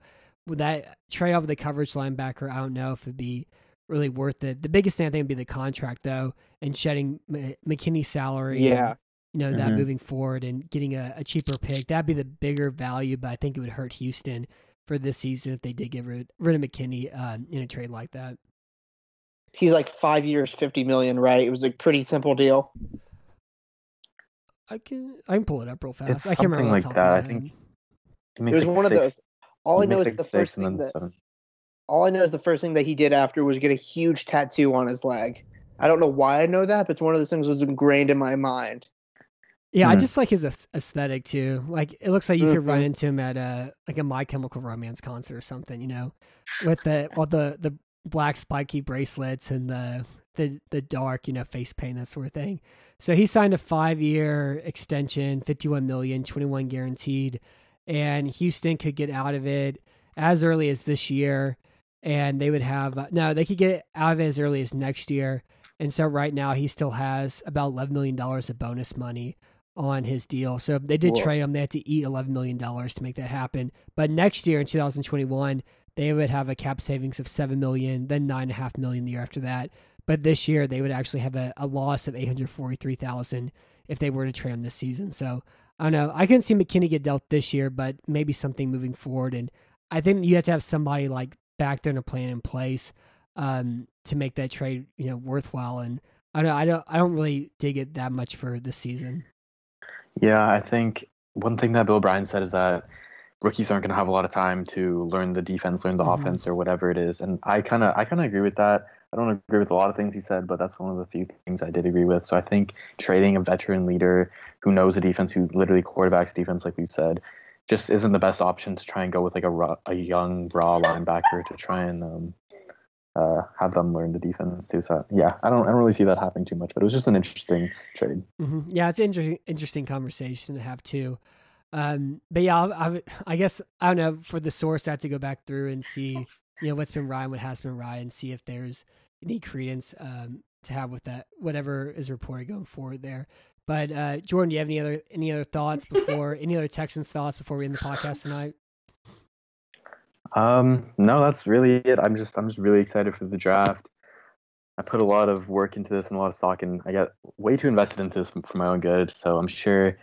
with that trade off the coverage linebacker i don't know if it'd be really worth it the biggest thing i think would be the contract though and shedding M- mckinney's salary Yeah. and, you know that Mhm. moving forward and getting a, a cheaper pick that'd be the bigger value but i think it would hurt houston for this season if they did get rid, rid of mckinney um, in a trade like that He's like five years, fifty million, right? It was a pretty simple deal. I can I can pull it up real fast. It's I can't remember something off the top like that. I think head. It was like one of those. All I know is the first thing that seven. all I know is the first thing that he did after was get a huge tattoo on his leg. I don't know why I know that, but it's one of those things that was ingrained in my mind. Yeah, I Hmm. just like his aesthetic too. Like it looks like you could run Mhm. into him at a like a My Chemical Romance concert or something. You know, with the all the the black spiky bracelets and the the the dark you know face paint that sort of thing. So he signed a five year extension, fifty one million, twenty one guaranteed, and Houston could get out of it as early as this year, and they would have uh, no, they could get out of it as early as next year. And so right now he still has about eleven million dollars of bonus money on his deal. So if they did Whoa. trade him, they had to eat eleven million dollars to make that happen. But next year in 2021, they would have a cap savings of seven million, then nine and a half million the year after that. But this year they would actually have a, a loss of eight hundred forty three thousand if they were to trade him this season. So I don't know. I can see McKinney get dealt this year, but maybe something moving forward. And I think you have to have somebody like back there and a plan in place um, to make that trade, you know, worthwhile. And I don't, I don't, I don't really dig it that much for this season. Yeah, I think one thing that Bill O'Brien said is that rookies aren't going to have a lot of time to learn the defense, learn the Mhm. offense, or whatever it is. And I kind of, I kind of agree with that. I don't agree with a lot of things he said, but that's one of the few things I did agree with. So I think trading a veteran leader who knows the defense, who literally quarterbacks defense, like we said, just isn't the best option to try and go with like a a young raw linebacker to try and um, uh, have them learn the defense too. So yeah, I don't, I don't really see that happening too much. But it was just an interesting trade. hmm Yeah, it's an interesting, interesting conversation to have too. Um, but yeah, I, I, I guess I don't know. For the source, I have to go back through and see, you know, what's been Ryan, what has been Ryan, see if there's any credence um, to have with that, whatever is reported going forward there. But uh, Jordan, do you have any other any other thoughts before any other Texans thoughts before we end the podcast tonight? Um, no, that's really it. I'm just I'm just really excited for the draft. I put a lot of work into this and a lot of stock, and I got way too invested into this for my own good. So I'm sure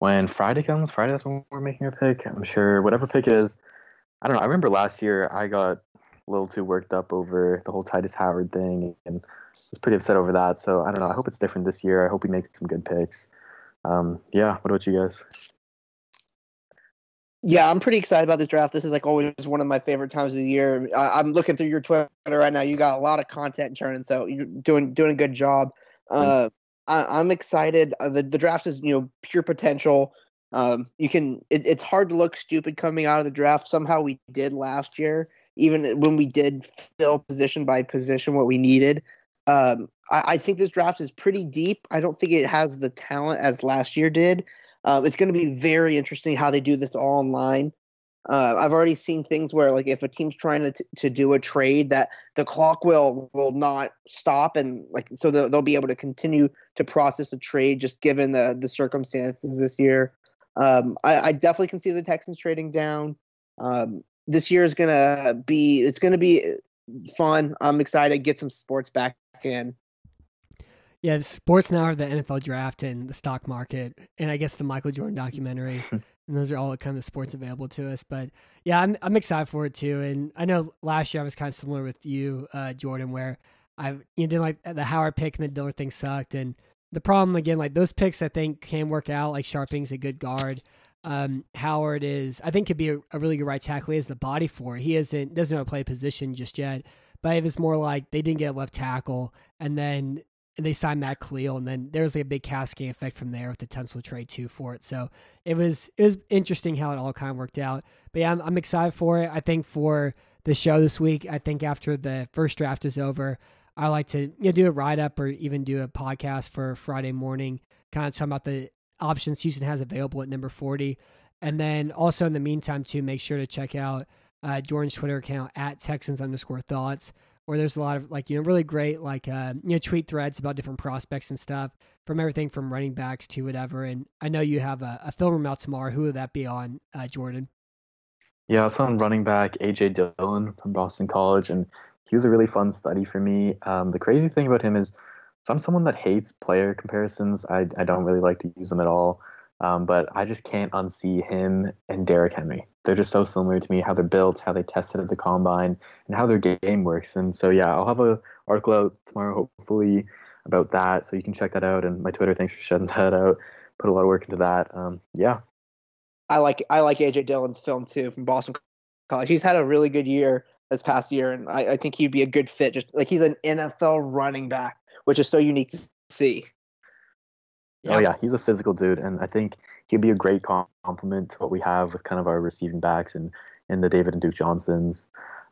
when Friday comes, Friday that's when we're making our pick. I'm sure whatever pick it is. I don't know. I remember last year I got a little too worked up over the whole Tytus Howard thing and was pretty upset over that. So I don't know. I hope it's different this year. I hope we make some good picks. Um, yeah. What about you guys? Yeah, I'm pretty excited about this draft. This is like always one of my favorite times of the year. I, am looking through your Twitter right now. You got a lot of content churning, so you're doing doing a good job. Uh, I, am excited. Uh, the the draft is you know pure potential. Um, you can. It, it's hard to look stupid coming out of the draft. Somehow we did last year, even when we did fill position by position what we needed. Um, I, I think this draft is pretty deep. I don't think it has the talent as last year did. Uh, it's going to be very interesting how they do this all online. Uh, I've already seen things where, like, if a team's trying to t- to do a trade, that the clock will will not stop, and like, so they'll, they'll be able to continue to process a trade just given the the circumstances this year. Um, I, I, definitely can see the Texans trading down. Um, this year is gonna be it's gonna be fun. I'm excited. To get some sports back in. Yeah, sports now are the NFL draft and the stock market, and I guess the Michael Jordan documentary. and those are all kind of sports available to us. But yeah, I'm I'm excited for it too. And I know last year I was kind of similar with you, uh, Jordan, where I you know, didn't like the Howard pick and the Diller thing sucked. And the problem again, like those picks, I think can work out. Like Scharping's a good guard. Um, Howard is, I think, could be a, a, really good right tackle. He has the body for it. He isn't doesn't know how to play position just yet. But it was more like they didn't get left tackle, and then and they signed Matt Kalil, and then there was like a big cascading effect from there with the Tunsil trade too for it. So it was it was interesting how it all kind of worked out. But yeah, I'm, I'm excited for it. I think for the show this week, I think after the first draft is over, I like to you know do a write up or even do a podcast for Friday morning, kind of talking about the options Houston has available at number 40. And then also in the meantime, too, make sure to check out uh, Jordan's Twitter account at Texans underscore thoughts where there's a lot of like you know really great like uh, you know tweet threads about different prospects and stuff from everything from running backs to whatever. And I know you have a, a film room out tomorrow. Who would that be on, uh, Jordan? Yeah, it's on running back AJ Dillon from Boston College, and he was a really fun study for me. Um, the crazy thing about him is, so I'm someone that hates player comparisons. I I don't really like to use them at all. Um, but I just can't unsee him and Derrick Henry. They're just so similar to me, how they're built, how they tested at the combine, and how their game works. And so, yeah, I'll have a article out tomorrow, hopefully, about that. So you can check that out. And my Twitter, thanks for shutting that out. Put a lot of work into that. Um, yeah. I like I like AJ Dillon's film too from Boston College. He's had a really good year this past year, and I, I think he'd be a good fit. Just like he's an NFL running back, which is so unique to see. Yeah. Oh yeah, he's a physical dude, and I think he'd be a great complement to what we have with kind of our receiving backs and in the David and Duke Johnsons.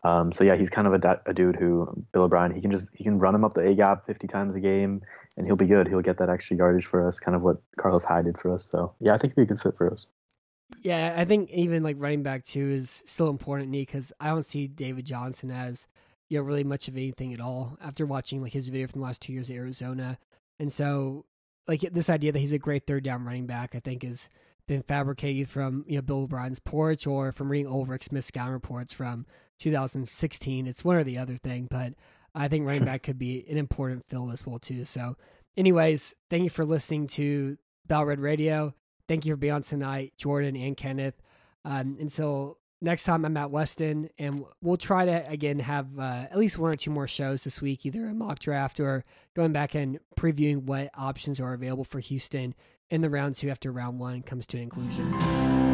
Um, so yeah, he's kind of a, a, dude who Bill O'Brien he can just he can run him up the A gap 50 times a game, and he'll be good. He'll get that extra yardage for us, kind of what Carlos Hyde did for us. So yeah, I think he'd be a good fit for us. Yeah, I think even like running back too is still important, because I don't see David Johnson as you know really much of anything at all after watching like his video from the last two years at Arizona, and so like this idea that he's a great third down running back, I think has been fabricated from you know Bill O'Brien's porch or from reading Ulrich Smith scouting reports from 2016. It's one or the other thing, but I think running back could be an important fill as well too. So, anyways, thank you for listening to Battle Red Radio. Thank you for being on tonight, Jordan and Kenneth. Um, until next time I'm at Weston, and we'll try to again have uh, at least one or two more shows this week, either a mock draft or going back and previewing what options are available for Houston in the round two after round one comes to an inclusion.